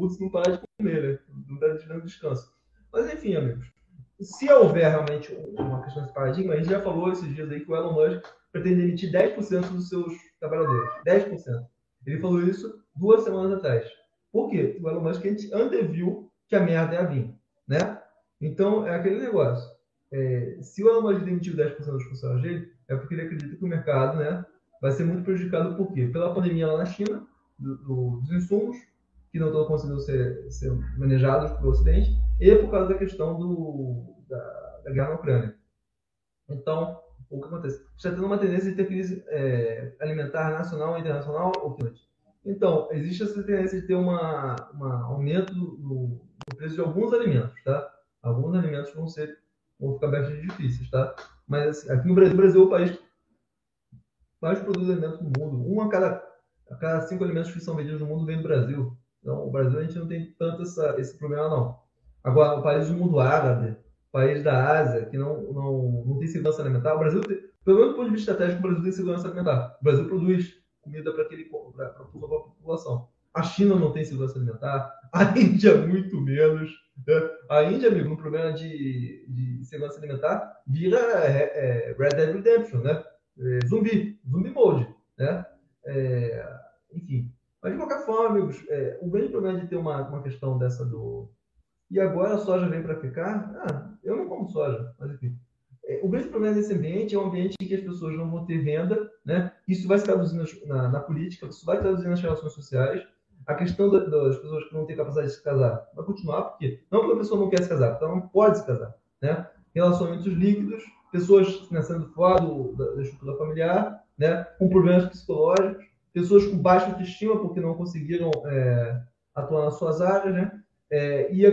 Speaker 2: urso não para de comer, né? Não está dando descanso. Mas enfim, amigos, se houver realmente uma questão de paradigma, a gente já falou esses dias aí que o Elon Musk pretende emitir 10% dos seus trabalhadores. 10%. Ele falou isso duas semanas atrás. Por quê? O Elon Musk anteviu que a merda ia vir, né? Então, é aquele negócio. É, se o Elon Musk demitiu 10% dos funcionários dele, é porque ele acredita que o mercado né, vai ser muito prejudicado por quê? Pela pandemia lá na China, do, do, dos insumos, que não estão conseguindo ser, ser manejados pelo Ocidente, e por causa da questão do, da, da guerra na Ucrânia. Então, o que acontece? Está tendo uma tendência de ter crise é, alimentar nacional e internacional ou Então, existe essa tendência de ter uma, uma aumento no, no, preço de alguns alimentos, tá? Alguns alimentos vão ser vão ficar bastante difíceis, tá? Mas assim, aqui no Brasil, o Brasil é o país que mais produz alimentos no mundo. Um a cada, a cada cinco alimentos que são vendidos no mundo vem do Brasil. Então, o Brasil a gente não tem tanto essa, esse problema, não. Agora, o país do mundo árabe, país da Ásia, que não, não, não tem segurança alimentar, o Brasil, tem, pelo menos do ponto de vista estratégico, o Brasil tem segurança alimentar. O Brasil produz comida para aquele para a população. A China não tem segurança alimentar, a Índia muito menos. A Índia, amigo, no problema de, de segurança alimentar, vira é, é, Red Dead Redemption, né? É, zumbi, zumbi mode, né? É, enfim, mas de qualquer forma, amigos, é, o grande problema de ter uma, uma questão dessa do e agora a soja vem para ficar, ah, eu não como soja, mas enfim. É, o grande problema desse ambiente é um ambiente em que as pessoas não vão ter renda, né? Isso vai se traduzir na, na política, isso vai traduzir nas relações sociais. A questão da, das pessoas que não têm capacidade de se casar vai continuar, porque não porque a pessoa não quer se casar, porque ela não pode se casar, né? Relacionamentos líquidos, pessoas né, sendo fora do, da, da estrutura familiar, né? Com problemas psicológicos, pessoas com baixa autoestima porque não conseguiram é, atuar nas suas áreas, né? É, e a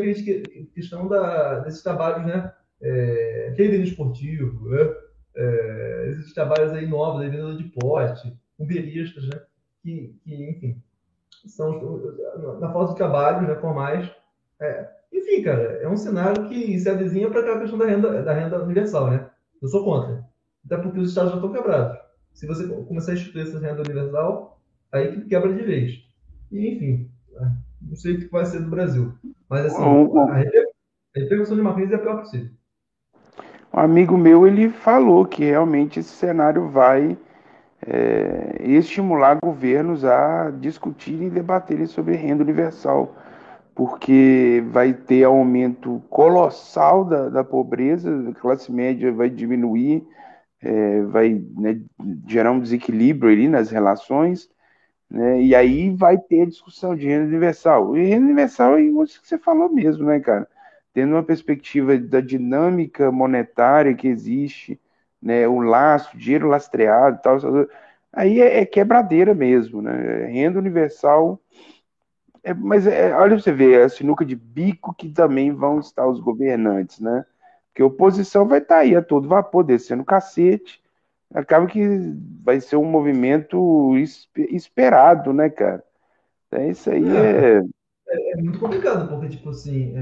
Speaker 2: questão da, desses trabalhos, né? É, trading esportivo, né? É, esses trabalhos aí novos, aí, vendedor de poste, uberistas, né? Que, que, enfim, são na falta de trabalho, né, formais. É, enfim, cara, é um cenário que se avizinha para aquela questão da renda, da renda universal, né? Eu sou contra. Até porque os estados já estão quebrados. Se você começar a instituir essa renda universal, aí que quebra de vez. E, enfim, né? não sei o que vai ser do Brasil. Mas, assim, a repercussão de uma crise é a pior possível.
Speaker 4: Um amigo meu, ele falou que realmente esse cenário vai é, estimular governos a discutirem e debaterem sobre renda universal, porque vai ter aumento colossal da, da pobreza, a classe média vai diminuir, é, vai né, gerar um desequilíbrio ali nas relações, né? E aí vai ter a discussão de renda universal. E renda universal é isso que você falou mesmo, né, cara? Tendo uma perspectiva da dinâmica monetária que existe, né, o laço, dinheiro lastreado tal, aí é, é quebradeira mesmo, né? Renda universal. É, mas é, olha você ver, é a sinuca de bico que também vão estar os governantes, né? Porque a oposição vai estar aí a todo vapor, descendo cacete, acaba que vai ser um movimento esperado, né, cara? É, isso aí é,
Speaker 2: é... é. É, muito complicado, porque, tipo assim,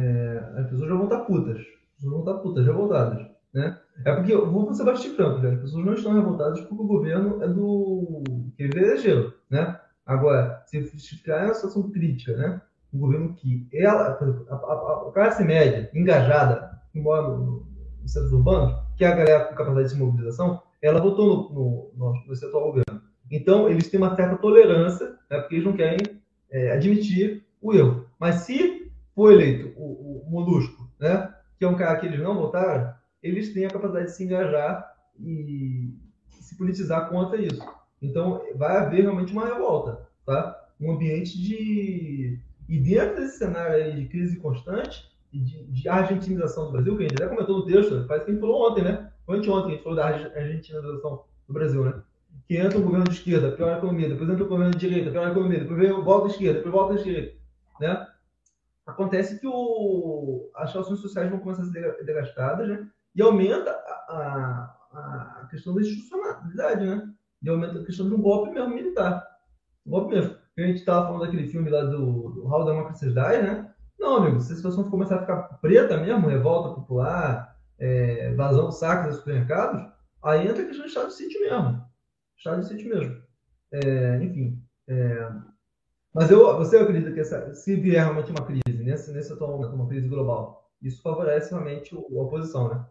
Speaker 2: as pessoas já vão estar putas. As pessoas vão estar putas, revoltadas. Né? É porque, vou ser bastante franco, né? as pessoas não estão revoltadas porque o governo é do que ele elegeram, né? Agora, se ficar uma situação crítica, né? Um governo que ela, a, a, a classe média, engajada, que mora nos no centros urbanos, que é a galera com capacidade de mobilização, ela votou no, no, no, atual governo. Então, eles têm uma certa tolerância, né, porque eles não querem é, admitir o erro. Mas se for eleito o, o Molusco, né, que é um cara que eles não votaram, eles têm a capacidade de se engajar e se politizar contra isso. Então, vai haver realmente uma revolta, tá? Um ambiente de... E dentro desse cenário de crise constante de, de argentinização do Brasil, que a gente até comentou no texto, parece que a gente falou ontem, né? Anteontem, a gente falou da argentinização do Brasil, né? Que entra um governo de esquerda, pior a economia, depois entra um governo de direita, pior a economia, depois vem volta à esquerda, depois volta à direita, né? Acontece que o, as relações sociais vão começar a ser degastadas, né? E aumenta a, a, a questão da institucionalidade, né? E aumenta a questão de um golpe mesmo militar. Um golpe mesmo. A gente estava falando daquele filme lá do, do How Democracy Die, né? Não, amigo, se a situação começar a ficar preta mesmo, revolta popular, é, vazão de sacos dos supermercados, aí entra a questão de estado de sítio mesmo. Estado de sítio mesmo. É, enfim. É, mas eu, você acredita que essa, se vier realmente uma crise, nesse, nesse atual momento, uma crise global, isso favorece realmente a oposição, né?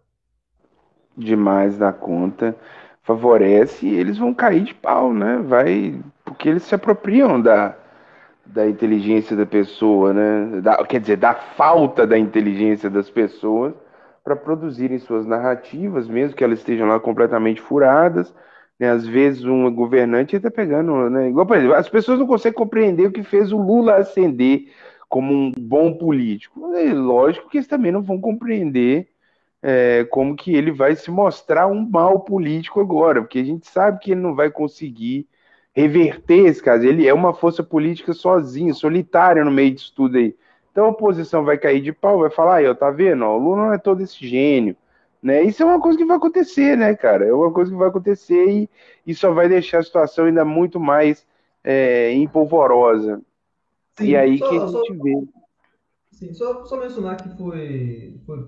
Speaker 4: Demais da conta. Favorece e eles vão cair de pau, né? Vai. Porque eles se apropriam da, da inteligência da pessoa, né? Da, quer dizer, da falta da inteligência das pessoas para produzirem suas narrativas, mesmo que elas estejam lá completamente furadas. Né? Às vezes um governante está pegando, né? igual por exemplo, as pessoas não conseguem compreender o que fez o Lula ascender como um bom político. É lógico que eles também não vão compreender é, como que ele vai se mostrar um mal político agora, porque a gente sabe que ele não vai conseguir reverter esse caso. Ele é uma força política sozinho, solitária no meio disso tudo aí. Então a oposição vai cair de pau, vai falar, aí, ó, tá vendo? Ó, o Lula não é todo esse gênio. Né? Isso é uma coisa que vai acontecer, né, cara? É uma coisa que vai acontecer e, e só vai deixar a situação ainda muito mais é, empolvorosa. Sim, e aí só, que a gente
Speaker 2: só, vê. Sim, só, só mencionar que foi, foi.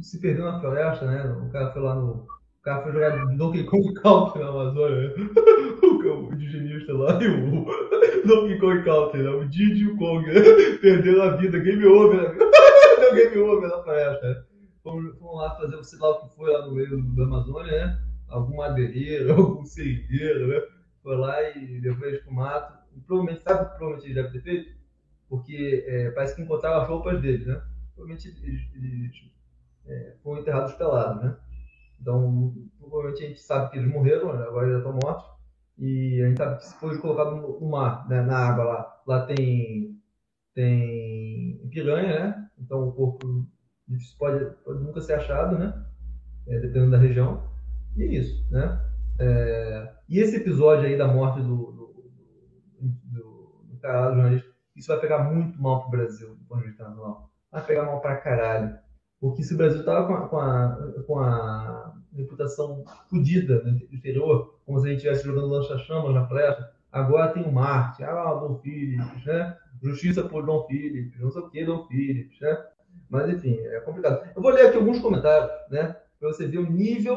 Speaker 2: Se perdeu na floresta, né? O cara foi lá no. O cara foi jogar Donkey Kong Country na Amazônia. o, o indigenista lá e o Donkey Kong Country, né? O Didi Kong né? perderam a vida, game over. Né? Deu game over na floresta, né? Fomos, fomos lá fazer sei lá o que foi lá no meio da Amazônia, né? Algum madeireiro, algum seringueiro, né? Foi lá e levou eles pro mato. E, provavelmente, sabe o que provavelmente ele deve ter feito? Porque é, parece que encontraram as roupas deles, né? Provavelmente eles é, foram enterrados pelados, né? Então, provavelmente a gente sabe que eles morreram, né? agora já estão mortos. E a gente sabe que se foi colocado no, mar, né? na água lá, lá tem, tem piranha, né? Então o corpo pode, pode nunca ser achado, né? É, dependendo da região. E é isso, né? É, e esse episódio aí da morte do, do, do, do cara jornalista, isso vai pegar muito mal pro Brasil, do ponto de vista nacional. Vai pegar mal pra caralho. Porque se o Brasil tava com a, com a, com a reputação fodida no exterior, como se a gente estivesse jogando lancha-chamas na flecha, agora tem o Marte, ah, Dom Phillips, né? Justiça por Dom Phillips, não sei o que, Dom Phillips, né? Mas, enfim, é complicado. Eu vou ler aqui alguns comentários, né? Para você ver o nível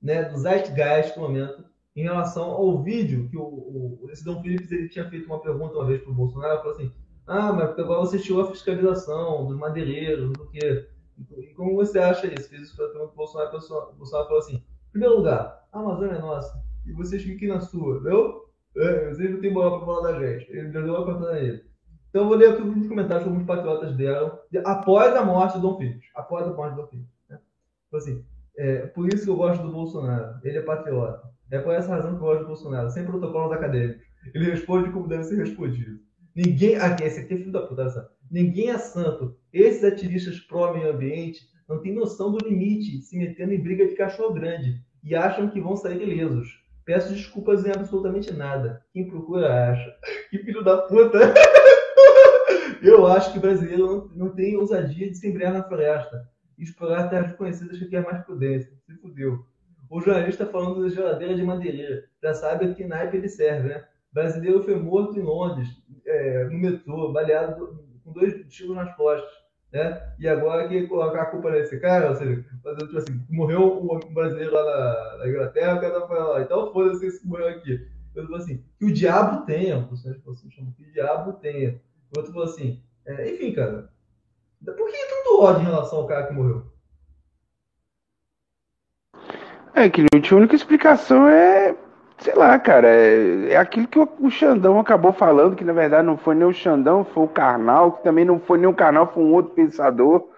Speaker 2: né, do Zeitgeist no momento em relação ao vídeo que o, o esse Dom Phillips ele tinha feito uma pergunta uma vez para o Bolsonaro, falou assim, ah, mas agora você tirou a fiscalização dos madeireiros, do que e como você acha isso? Fez isso para o Bolsonaro, o Bolsonaro falou assim, em primeiro lugar, a Amazônia é nossa, e vocês fiquem na sua, viu? É, vocês não têm moral para falar da gente. Ele deu uma cortada nele. Então eu vou ler aqui alguns comentários que alguns patriotas deram após a morte do Dom Phillips. Após a morte do Dom Phillips. Né? Então, assim, é, por isso que eu gosto do Bolsonaro. Ele é patriota. É por essa razão que eu gosto do Bolsonaro. Sem protocolos acadêmicos. Ele responde como deve ser respondido. Ninguém. Aqui, esse aqui é filho da puta? Ninguém é santo. Esses ativistas pró-meio ambiente não têm noção do limite, se metendo em briga de cachorro grande e acham que vão sair ilesos. Peço desculpas em absolutamente nada. Quem procura acha. Que filho da puta! Eu acho que o brasileiro não, tem ousadia de se embrear na floresta e explorar terras conhecidas que quer mais prudência. Se fudeu. O jornalista falando da geladeira de madeireira. Já sabe que naipe ele serve, né? Brasileiro foi morto em Londres, é, no metrô, baleado com dois tiros nas costas. Né? E agora que colocar a culpa nesse cara, ou seja, fazendo, tipo assim, morreu um brasileiro lá na, na Inglaterra, o cara falando lá, então foda-se esse morreu aqui. Eu falo assim, que o diabo tenha, o professor chama que o diabo tenha o outro falou assim, é, enfim, cara, por que tanto ódio em relação ao cara que morreu?
Speaker 4: É que a única explicação é, sei lá, cara, é, é aquilo que o, o, Xandão acabou falando, que na verdade não foi nem o Xandão, foi o Karnal, que também não foi nem o Karnal, foi um outro pensador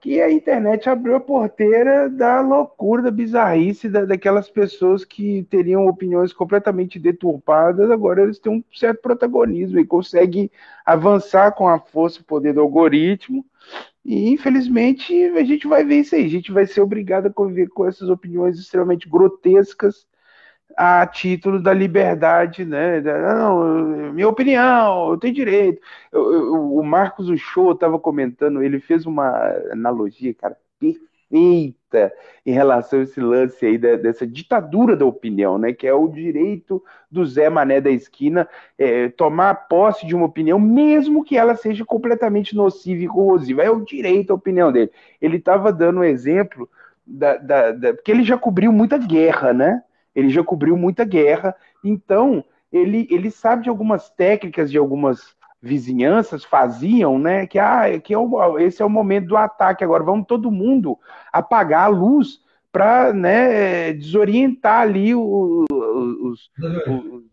Speaker 4: que a internet abriu a porteira da loucura, da bizarrice, da, daquelas pessoas que teriam opiniões completamente deturpadas, agora eles têm um certo protagonismo e conseguem avançar com a força e poder do algoritmo. E infelizmente a gente vai ver isso aí, a gente vai ser obrigado a conviver com essas opiniões extremamente grotescas a título da liberdade, né? Não, minha opinião, eu tenho direito. O Marcos Uchoa estava comentando, ele fez uma analogia, cara, perfeita em relação a esse lance aí da, dessa ditadura da opinião, né? Que é o direito do Zé Mané da esquina é, tomar posse de uma opinião, mesmo que ela seja completamente nociva e corrosiva. É o direito à opinião dele. Ele estava dando um exemplo da, da, da, porque ele já cobriu muita guerra, né? Ele já cobriu muita guerra, então ele, ele sabe de algumas técnicas de algumas vizinhanças faziam, né? Que, ah, que é o, esse é o momento do ataque agora, vamos todo mundo apagar a luz para né, desorientar ali os, os, os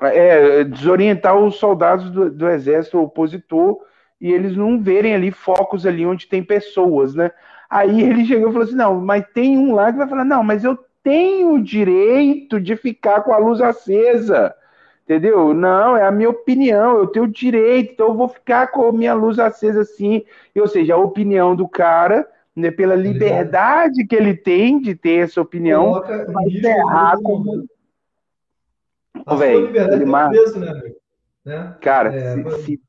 Speaker 4: é, desorientar os soldados do, do, exército opositor e eles não verem ali focos ali onde tem pessoas, né? Aí ele chegou e falou assim, não, mas tem um lá que vai falar, não, mas eu tenho o direito de ficar com a luz acesa. Entendeu? Não, é a minha opinião, eu tenho o direito, então eu vou ficar com a minha luz acesa assim. Ou seja, a opinião do cara né, pela liberdade que ele tem de ter essa opinião, Coloca vai ferrar com.
Speaker 2: Ô, velho, ele mar... preço, né,
Speaker 4: né? Cara, é, se, mas... se,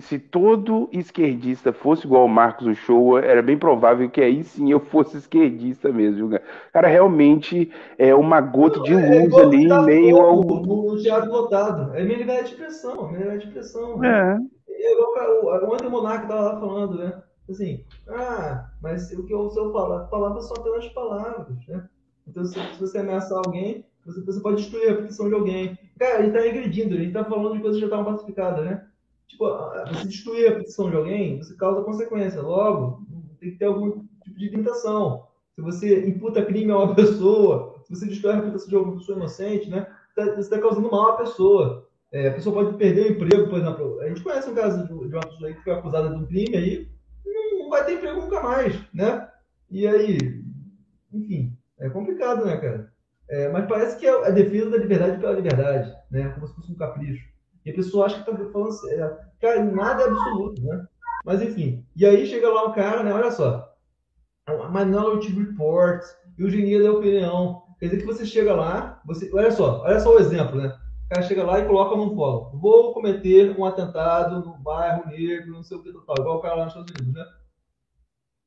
Speaker 4: se, todo esquerdista fosse igual o Marcos Uchoa, era bem provável que aí sim eu fosse esquerdista mesmo. Viu? Cara, realmente é uma gota de é luz é ali em meio ao.
Speaker 2: No, teatro lotado. É minha liberdade de expressão, minha liberdade de expressão. É. o, o André Monarca estava lá falando, né? assim, ah, mas o que eu sou falar, palavras são apenas palavras, né? Então, se, se, você ameaçar alguém, você, você pode destruir a reputação de alguém. Cara, ele está agredindo, ele está falando de coisas que já estavam pacificadas, né? Tipo, você destruir a reputação de alguém, você causa consequência. Logo, tem que ter algum tipo de limitação. Se você imputa crime a uma pessoa, se você destrói a reputação de uma pessoa inocente, né? Tá, você está causando mal à pessoa. É, a pessoa pode perder o emprego, por exemplo. A gente conhece um caso de, uma pessoa que foi acusada de um crime aí, vai ter emprego nunca mais, né? E aí, enfim, é complicado, né, cara? É, mas parece que é a defesa da liberdade pela liberdade, né? Como se fosse um capricho. E a pessoa acha que tá falando. É, cara, nada é absoluto, né? Mas enfim. E aí chega lá um cara, né? Olha só. A Minority Report, eugenia da opinião. Quer dizer que você chega lá, você. Olha só, olha só o exemplo, né? cara chega lá e coloca num fórum. Vou cometer um atentado no bairro negro, não sei o que igual o cara lá nos Estados Unidos, né?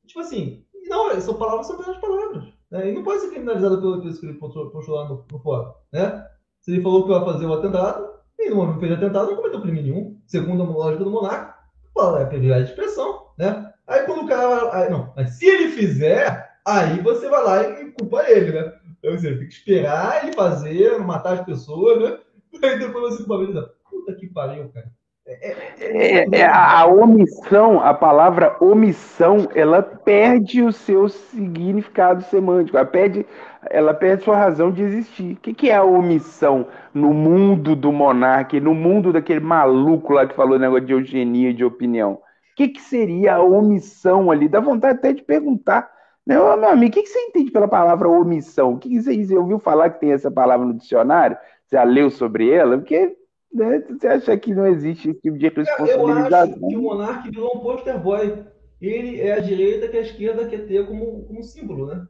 Speaker 2: Tipo assim, não, são palavras são apenas palavras. Né? E não pode ser criminalizado pelo que ele postou lá no, no fórum. Né? Se ele falou que vai fazer o um atentado, ele não fez atentado, não cometeu crime nenhum. Segundo a lógica do monarca, fala, é pedir de expressão. Né? Aí quando o cara. Aí, não, mas se ele fizer, aí você vai lá e culpa ele, né? Então, você tem que esperar ele fazer, matar as pessoas, né? Aí depois você culpabiliza. Puta que pariu, cara.
Speaker 4: É, é, a omissão, a palavra omissão, ela perde o seu significado semântico, ela perde, ela perde sua razão de existir. O que, que é a omissão no mundo do monarca, no mundo daquele maluco lá que falou negócio de eugenia de opinião? O que, que seria a omissão ali? Dá vontade até de perguntar. Né? Ô, meu amigo, o que, que você entende pela palavra omissão? O que, que você, você ouviu falar que tem essa palavra no dicionário? Você já leu sobre ela? Porque né? Você acha que não existe esse tipo de responsabilidade?
Speaker 2: Eu acho que o monarca virou um poster boy. Ele é a direita que a esquerda quer ter como, como símbolo, né?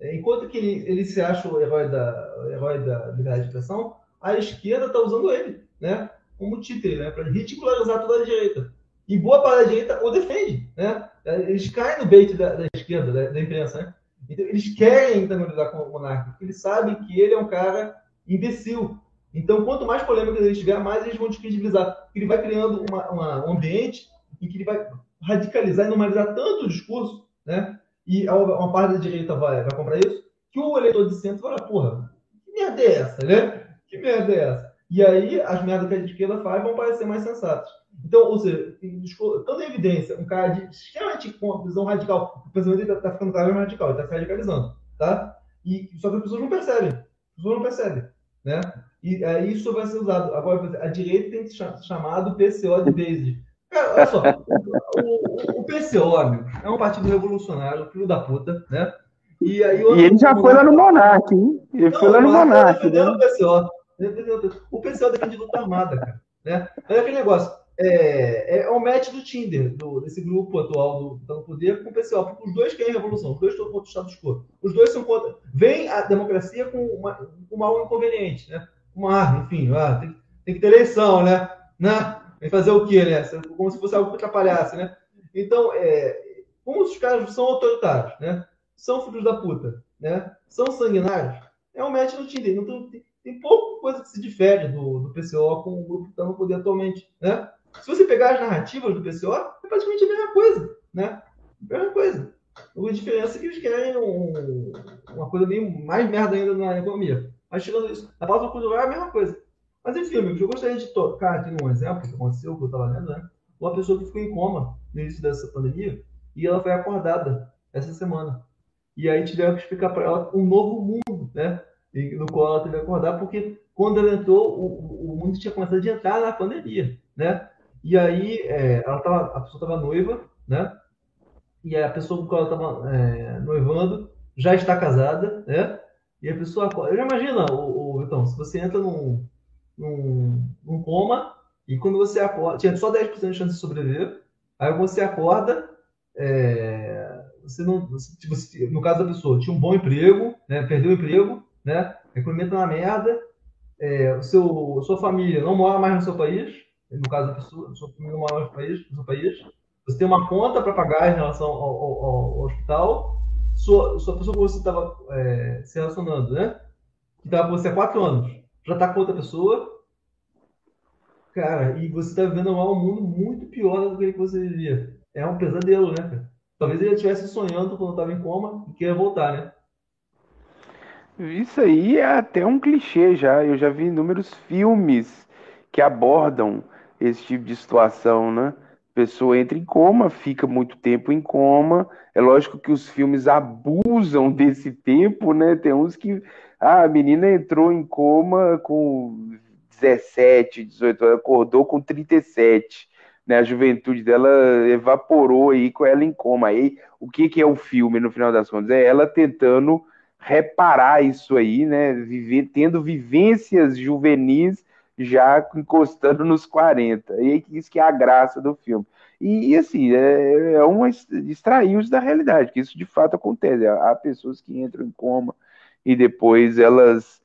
Speaker 2: É, enquanto que ele, ele se acha o herói da, o herói da liberdade de expressão, a esquerda está usando ele, né? Como títere, né? Para ridicularizar toda a direita. E boa parte da direita o defende, né? Eles caem no bait da, da esquerda, da, da, imprensa, né? Então, eles querem antagonizar com o monarca, porque eles sabem que ele é um cara imbecil, então, quanto mais polêmica ele tiver, mais eles vão descredibilizar. Ele vai criando uma, uma, um ambiente em que ele vai radicalizar e normalizar tanto o discurso, né? E uma parte da direita vai, vai comprar isso, que o eleitor de centro vai falar, porra, que merda é essa, né? Que merda é essa? E aí, as merdas que a esquerda faz vão parecer mais sensatas. Então, ou seja, em evidência, um cara de extremamente com uma visão radical, o pensamento dele está ficando cada vez mais radical, ele está se radicalizando, tá? E, só que as pessoas não percebem, as pessoas não percebem, né? E é, isso vai ser usado. Agora, a direita tem chamado PCO de base. Cara, olha só. o, o, PCO, amigo, é um partido revolucionário, filho da puta, né?
Speaker 4: E, aí, e ele já foi lá no Monark, hein? Ele não, foi lá no Monark. Né?
Speaker 2: O PCO. O PCO defende luta armada, cara. Né? Mas é aquele negócio. É, é o match do Tinder, do, desse grupo atual do poder, com o PCO, porque os dois querem revolução, os dois estão contra o status quo. Os dois são contra. Vem a democracia com uma, um mal inconveniente, né? uma, enfim, ah, tem, tem, que ter eleição, né? né? Tem fazer o quê, né? Como se fosse algo que atrapalhasse, né? Então, é, como os caras são autoritários, né? São filhos da puta, né? São sanguinários, é um match no Tinder. Não tem, tem pouca coisa que se difere do, do PCO com o grupo que está no poder atualmente, né? Se você pegar as narrativas do PCO, é praticamente a mesma coisa, né? A mesma coisa. A diferença é que eles querem um, uma coisa bem mais merda ainda na economia. Mas tirando isso, na pausa cultural é a mesma coisa. Mas enfim, amigos, eu gostaria de tocar aqui um exemplo que aconteceu, que eu estava lendo, né? Uma pessoa que ficou em coma no início dessa pandemia e ela foi acordada essa semana. E aí tiveram que explicar para ela um novo mundo, né? no qual ela teve que acordar, porque quando ela entrou, o, o mundo tinha começado a entrar na pandemia, né? E aí é, ela tava, a pessoa estava noiva, né? E a pessoa com quem ela estava é, noivando já está casada, né? E a pessoa acorda. Já imagina, o, o se você entra num, num, num coma e quando você acorda, tinha só 10% de chance de sobreviver, aí você acorda, é, você não, tipo, no caso da pessoa, tinha um bom emprego, né, perdeu o emprego, né, a economia tá na merda, é, o seu, sua família não mora mais no seu país, no caso da pessoa, sua família não mora mais no, país, no seu país, você tem uma conta para pagar em relação ao, ao, ao hospital, sua, sua pessoa que você estava é, se relacionando, né, que estava com você há quatro anos, já está com outra pessoa, cara, e você está vivendo um mundo muito pior do que você vivia. É um pesadelo, né, cara? Talvez ele estivesse sonhando quando estava em coma e queria voltar, né?
Speaker 4: Isso aí é até um clichê já. Eu já vi inúmeros filmes que abordam esse tipo de situação, né? A pessoa entra em coma, fica muito tempo em coma. É lógico que os filmes abusam desse tempo, né? Tem uns que. Ah, a menina entrou em coma com 17, 18 anos, acordou com 37 né, a juventude dela evaporou aí com ela em coma. Aí, o que, que é o filme, no final das contas? É ela tentando reparar isso aí, né, viver, tendo vivências juvenis já encostando nos 40. E isso que é a graça do filme. E, e assim, é, é uma extrair-os da realidade, que isso de fato acontece. Há pessoas que entram em coma e depois elas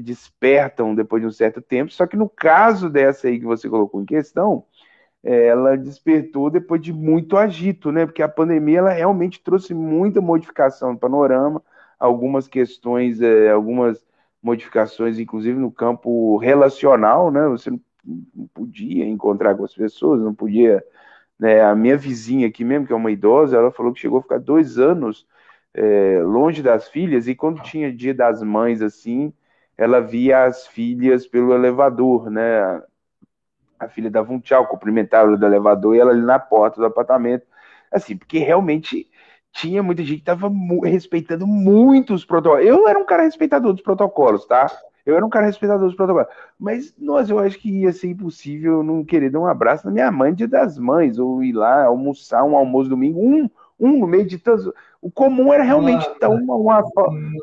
Speaker 4: despertam depois de um certo tempo, só que no caso dessa aí que você colocou em questão, ela despertou depois de muito agito, né? Porque a pandemia ela realmente trouxe muita modificação no panorama, algumas questões, é, algumas modificações, inclusive no campo relacional, né? Você não, podia encontrar com as pessoas, não podia. Né? A minha vizinha aqui mesmo, que é uma idosa, ela falou que chegou a ficar dois anos é, longe das filhas e quando tinha dia das mães assim, ela via as filhas pelo elevador, né? a filha dava um tchau, cumprimentava do elevador e ela ali na porta do apartamento. Assim, porque realmente tinha muita gente que estava respeitando muito os protocolos. Eu era um cara respeitador dos protocolos, tá? Eu era um cara respeitador dos protocolos. Mas, nossa, eu acho que ia ser impossível não querer dar um abraço na minha mãe dia das mães, ou ir lá almoçar um almoço domingo, um, um no meio de tantos. O comum era realmente ah, um, um,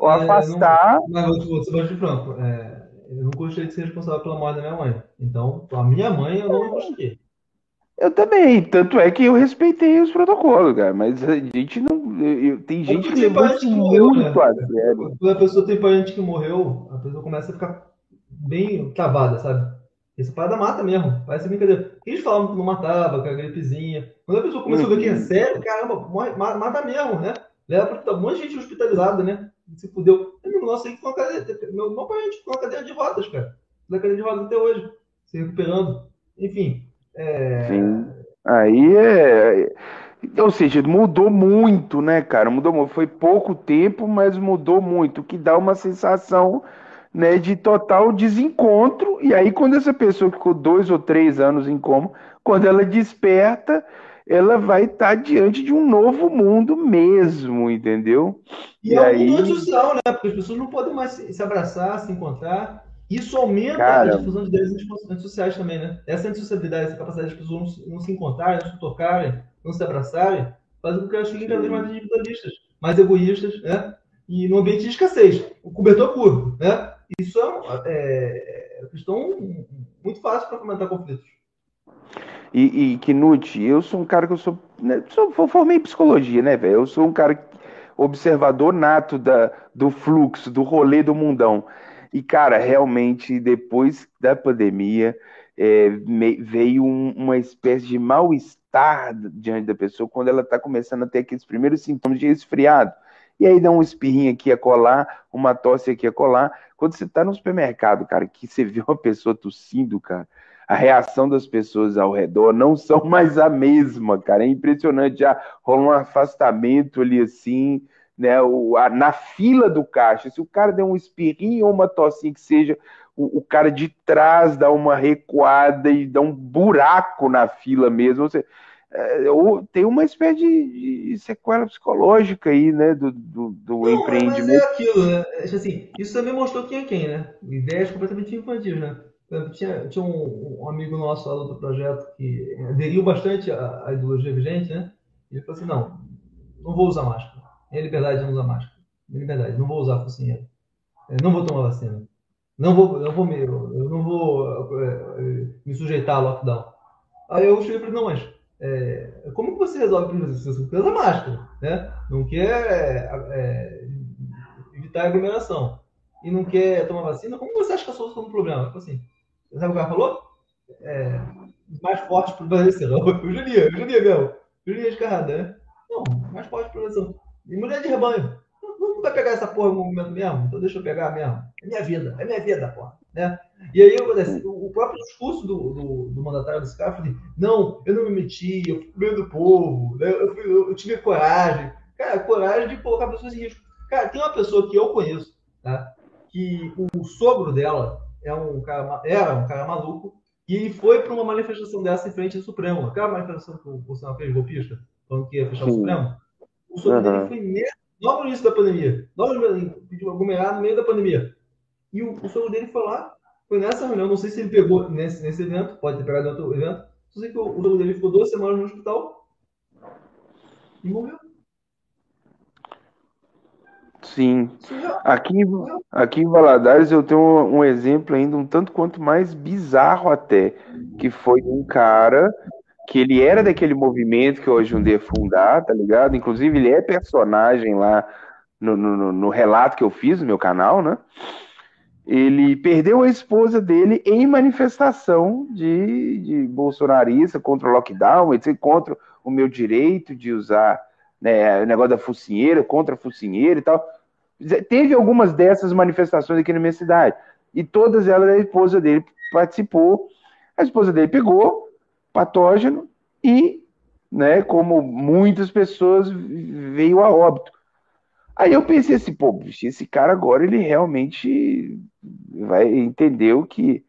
Speaker 4: um, afastar.
Speaker 2: Mas vou te, vou te franco. É eu não gostei de ser responsável pela morte da minha mãe. Então, a minha mãe eu não gostei.
Speaker 4: Eu também, tanto é que eu respeitei os protocolos, cara, mas a gente não. Eu, tem gente que levou isso muito né? a sério.
Speaker 2: Quando a pessoa tem parente que morreu, a pessoa começa a ficar bem travada, sabe? Essa parada mata mesmo, parece brincadeira. Eles falavam que não matava, que era gripezinha. Quando a pessoa começou uhum. a ver que é uhum. sério, caramba, morre, mata mesmo, né? Leva pra um monte de gente hospitalizada, né? Se fudeu. Amigo nosso aí que uma cadeira. Meu, meu parente ficou uma cadeira de rodas, cara. Da cadeira de rodas até hoje. Se recuperando. Enfim. É...
Speaker 4: Sim. Aí é. Ou seja, mudou muito, né, cara? Mudou muito. Foi pouco tempo, mas mudou muito. O que dá uma sensação né, de total desencontro. E aí, quando essa pessoa ficou dois ou três anos em coma, quando ela desperta, ela vai estar tá diante de um novo mundo mesmo, entendeu?
Speaker 2: E, e é aí... mundo social, né? Porque as pessoas não podem mais se abraçar, se encontrar. Isso aumenta Cara... a difusão de ideias antissociais também, né? Essa antissocialidade, essa capacidade das pessoas não, não se encontrarem, não se tocarem, não se abraçarem, faz com que elas fiquem cada vez mais individualistas, mais egoístas, né? E no ambiente de escassez, o cobertor curto, né? Isso é, é, é questão muito fácil para fomentar conflitos.
Speaker 4: E, e Knut, eu sou um cara que eu sou, né, sou formei em psicologia, né, velho? Eu sou um cara observador nato da, do fluxo, do rolê do mundão. E, cara, realmente, depois da pandemia, é, veio um, uma espécie de mal-estar diante da pessoa quando ela está começando a ter aqueles primeiros sintomas de resfriado. E aí dá um espirrinho aqui a colar, uma tosse aqui a colar. Quando você está no supermercado, cara, que você vê uma pessoa tossindo, cara, a reação das pessoas ao redor não são mais a mesma, cara. É impressionante, já rola um afastamento ali assim, né? O, a, na fila do caixa, se o cara der um espirrinho ou uma tossinha que seja, o, o, cara de trás dá uma recuada e dá um buraco na fila mesmo. Você, é, tem uma espécie de, de, sequela psicológica aí, né, do, do, do não, empreendimento. Mas
Speaker 2: é aquilo, né? Assim, isso também mostrou quem é quem, né? Ideias completamente infantis, né? Tinha, tinha um, um, amigo nosso lá do projeto que aderiu bastante à, à ideologia vigente, né? E ele falou assim: não, não vou usar máscara. É liberdade de não usar máscara. É liberdade, não vou usar focinheiro. É, não vou tomar vacina. Não vou, não vou me, eu não vou é, me sujeitar a lockdown. Aí eu cheguei para ele: não, mas é, como você resolve isso? Você usa máscara, né? não quer é, evitar aglomeração e não quer tomar vacina, como você acha que é a solução do problema? Tipo assim, sabe o que o cara falou? É, mais forte prevalecerão. O Julia, o Julia mesmo. Julia escarrada, né? Não, mais forte prevalecerão. E mulher de rebanho. Vai pegar essa porra no momento mesmo? Então deixa eu pegar mesmo. É minha vida, é minha vida, porra. Né? E aí o próprio discurso do, do, do mandatário desse cara foi não, eu não me meti, eu fui meio do povo, né? eu, fui, eu, tive coragem. Cara, coragem de colocar pessoas em risco. Cara, tem uma pessoa que eu conheço, tá? que o sogro dela é um cara, era um cara maluco, e ele foi para uma manifestação dessa em frente ao Supremo. Aquela manifestação que o Bolsonaro fez golpista, falando que ia fechar Sim. o Supremo. O sogro uhum. dele foi mesmo, logo no início da pandemia. Logo no aglomerado no meio da pandemia. E o, o sogro dele foi lá, foi nessa reunião, não sei se ele pegou nesse, nesse evento, pode ter pegado em outro evento. Só sei que o, o sogro dele ficou duas semanas no hospital e morreu.
Speaker 4: Sim. Aqui, aqui em Valadares eu tenho um, exemplo ainda um tanto quanto mais bizarro até, que foi um cara que ele era daquele movimento que hoje um dia fundar, tá ligado? Inclusive ele é personagem lá no, no, no relato que eu fiz no meu canal, né? Ele perdeu a esposa dele em manifestação de, de bolsonarista contra o lockdown, contra o meu direito de usar né, o negócio da focinheira, contra a focinheira e tal. Teve algumas dessas manifestações aqui na minha cidade. E todas elas a esposa dele participou. A esposa dele pegou patógeno e, né, como muitas pessoas, veio a óbito. Aí eu pensei assim, pô, esse cara agora ele realmente vai entender o que.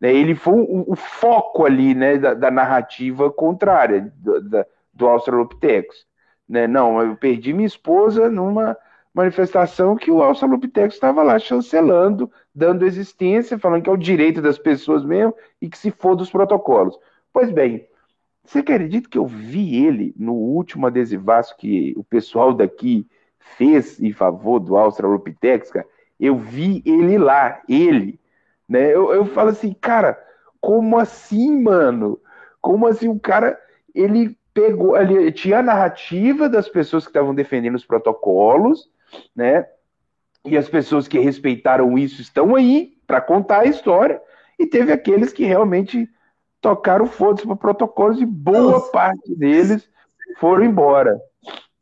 Speaker 4: Né, ele foi o, o foco ali né, da, da narrativa contrária do, da, do Australopithecus. Né? Não, eu perdi minha esposa numa manifestação que o Australopithecus estava lá chancelando, dando existência, falando que é o direito das pessoas mesmo e que se for dos protocolos. Pois bem, você acredita que eu vi ele no último adesivaço que o pessoal daqui fez em favor do Australopithecus, cara? Eu vi ele lá, ele. Né? Eu, eu falo assim, cara, como assim, mano? Como assim o cara, ele pegou ali, tinha a narrativa das pessoas que estavam defendendo os protocolos, né? E as pessoas que respeitaram isso estão aí para contar a história. E teve aqueles que realmente tocaram foda-se para protocolos e boa Nossa. parte deles foram embora.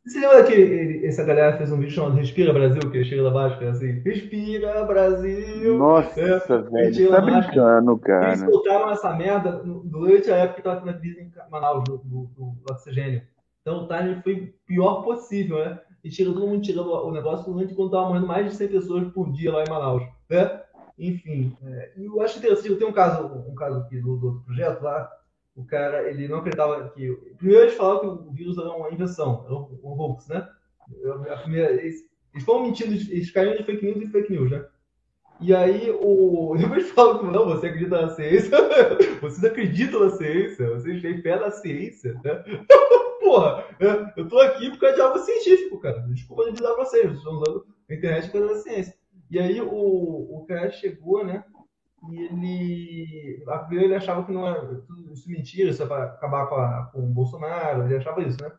Speaker 2: Você lembra que essa galera fez um vídeo chamado Respira Brasil, que chega lá baixo, que é assim, Respira Brasil.
Speaker 4: Nossa, é, velho, tá brincando, cara.
Speaker 2: Eles soltaram essa merda durante a época que tava tendo a crise em Manaus, do, do, do oxigênio. Então o timing foi o pior possível, né? E chega todo mundo tirando o negócio durante quando tava morrendo mais de 100 pessoas por dia lá em Manaus, né? Enfim, é, eu acho interessante, eu tenho um caso, um caso aqui do, do outro projeto lá, o cara, ele não acreditava que. Primeiro eles falavam que o vírus era uma invenção, era um, um hoax, né? A primeira, eles, eles foram mentindo, eles caíram de fake news e fake news, né? E aí, o, depois falam que não, você acredita na ciência, vocês acreditam na ciência, vocês têm fé na ciência, né? Porra, eu tô aqui por causa de algo científico, cara. Desculpa de avisar vocês, vocês estão usando a internet causa da ciência. E aí, o, o cara chegou, né? E ele. A primeira ele achava que não era isso mentira, isso é para acabar com, a, com o Bolsonaro, ele achava isso, né?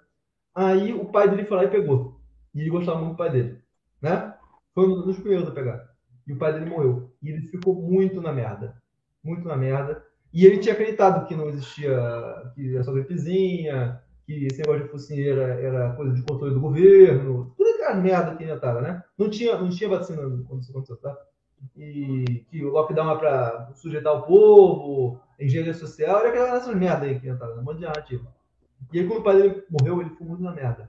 Speaker 2: Aí o pai dele foi lá e pegou. E ele gostava muito do pai dele, né? Foi um dos primeiros a pegar. E o pai dele morreu. E ele ficou muito na merda. Muito na merda. E ele tinha acreditado que não existia, que só gripezinha, que esse negócio de focinheira era coisa de controle do governo, tudo aquela merda que inventava, né? Não tinha, não tinha vacina quando isso aconteceu, tá? e que o lockdown é para sujeitar o povo, engenharia social, era aquela essas merda aí que entrava, um monte de narrativa. E aí, quando o pai dele morreu, ele ficou muito na merda.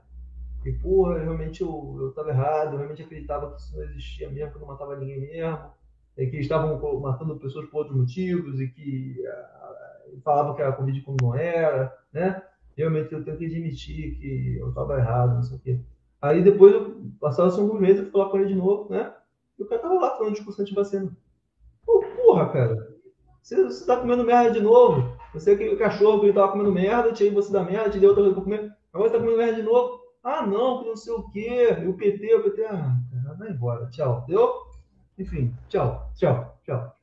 Speaker 2: E, porra, realmente eu, eu tava errado, eu realmente acreditava que isso não existia mesmo, que não matava ninguém mesmo, e que estavam matando pessoas por outros motivos, e que uh, falavam que era Covid como não era, né? Realmente eu tenho que admitir que eu estava errado, não sei o quê. Aí depois, passaram alguns meses, eu fui falar com ele de novo, né? E o cara tava lá falando discussão de vacina. Pô, porra, cara. Você, você tá comendo merda de novo. Você é aquele cachorro que ele tava comendo merda, tirei você da merda, te deu outra coisa pra comer. Agora você tá comendo merda de novo. Ah, não, que não sei o quê. E o PT, o PT. Ah, cara, vai embora. Tchau. Deu? Enfim, tchau. Tchau. Tchau.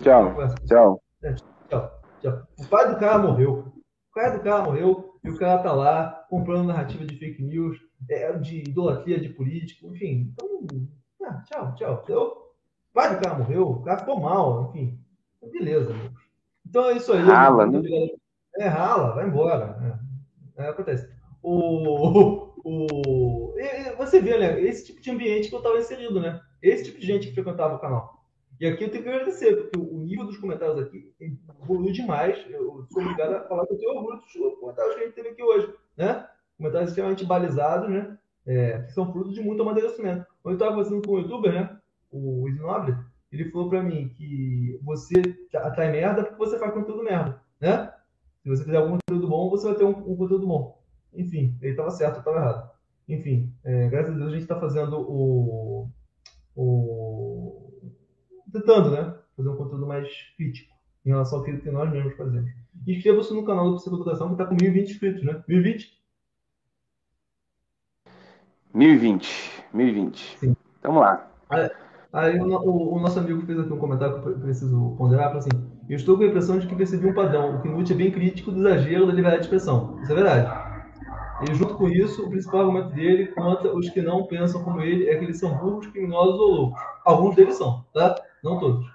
Speaker 4: Tchau. Tchau.
Speaker 2: É, tchau. Tchau. O pai do cara morreu. O pai do cara morreu e o cara tá lá comprando narrativa de fake news é, de idolatria de político, enfim. Então, ah, tchau, tchau. Entendeu? Vai, o cara morreu, o cara ficou mal, enfim. Beleza, amigos. Então é isso aí.
Speaker 4: Rala, né?
Speaker 2: É, rala, vai embora. É, é, acontece. O, o, você vê, né? Esse tipo de ambiente que eu estava inserido, né? Esse tipo de gente que frequentava o canal. E aqui eu tenho que agradecer, porque o nível dos comentários aqui evoluiu demais. Eu sou obrigado a falar que eu tenho orgulho dos comentários que a gente teve aqui hoje, né? Comentários extremamente balizados, né? É, que são frutos de muito amadurecimento. Eu estava fazendo com o youtuber, né? O Isnobre, ele falou para mim que você atrai merda porque você faz conteúdo merda, né? Se você fizer algum conteúdo bom, você vai ter um, um conteúdo bom. Enfim, ele estava certo, estava errado. Enfim, é, graças a Deus a gente está fazendo o, o. tentando, né? Fazer um conteúdo mais crítico em relação ao que nós mesmos fazemos. Inscreva-se no canal do Psicoeducação que está com 1.020 inscritos, né? 1020?
Speaker 4: 1020. 1020. Sim. Vamos lá.
Speaker 2: Aí o, o, o, nosso amigo fez aqui um comentário que eu preciso ponderar, falou assim, eu estou com a impressão de que percebi um padrão, o Knut é bem crítico do exagero da liberdade de expressão. Isso é verdade. E junto com isso, o principal argumento dele contra os que não pensam como ele é que eles são burros, criminosos ou loucos. Alguns deles são, tá? Não todos.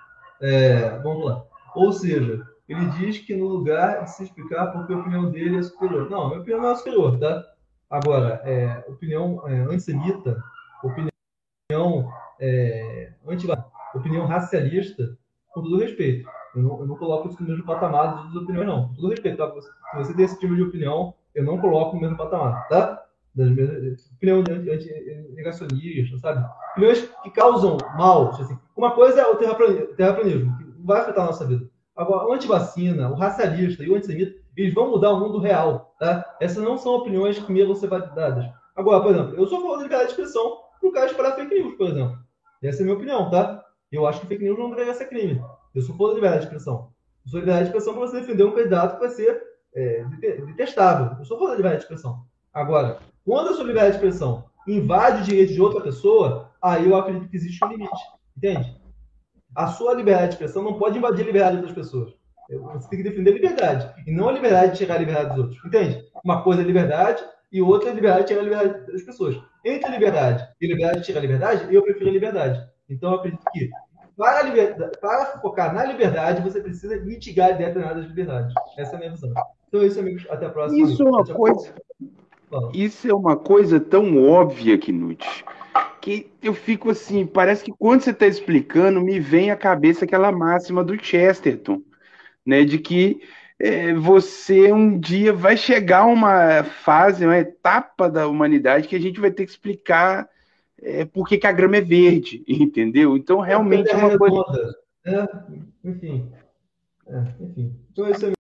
Speaker 2: É, vamos lá. Ou seja, ele diz que no lugar de se explicar porque a opinião dele é superior. Não, minha opinião não é superior, tá? Agora, é, opinião é, antissemita, opinião é, anti opinião racialista, com todo respeito. Eu não, eu não coloco isso no mesmo patamar das opiniões, não. Com todo respeito, tá? Se você tem esse tipo de opinião, eu não coloco no mesmo patamar, tá? Das mesmas, opinião anti-negacionista, sabe? Opiniões que causam mal. Assim. Uma coisa é o terraplanismo, que vai afetar a nossa vida. Agora, o antivacina, o racialista e o antissemita, eles vão mudar o mundo real, tá? Essas não são opiniões que primeiro vão ser validadas. Agora, por exemplo, eu sou a favor da liberdade de expressão pro cara espalhar fake news, por exemplo. Essa é a minha opinião, tá? Eu acho que fake news não deveria ser crime. Eu sou favor da liberdade de expressão. Eu sou liberdade de expressão para você defender um candidato que vai ser é, detestável. Eu sou favor da liberdade de expressão. Agora, quando a sua liberdade de expressão invade o direito de outra pessoa, aí eu acredito que existe um limite. Entende? A sua liberdade de expressão não pode invadir a liberdade de outras pessoas. Você tem que defender a liberdade. E não a liberdade de chegar à liberdade dos outros. Entende? Uma coisa é liberdade e outra é liberdade de chegar à liberdade das pessoas. Entre liberdade e liberdade de chegar à liberdade, eu prefiro a liberdade. Então, eu acredito que para, liberdade, para focar na liberdade, você precisa mitigar determinadas liberdades. Essa é a minha visão. Então é isso, amigos. Até a próxima.
Speaker 4: Isso é uma coisa. Isso é uma coisa tão óbvia, Knut, que eu fico assim, parece que quando você está explicando, me vem à cabeça aquela máxima do Chesterton, né? De que é, você um dia vai chegar uma fase, uma etapa da humanidade que a gente vai ter que explicar é, por que, que a grama é verde, entendeu? Então realmente é uma coisa.
Speaker 2: É, enfim. É, enfim. Então, esse é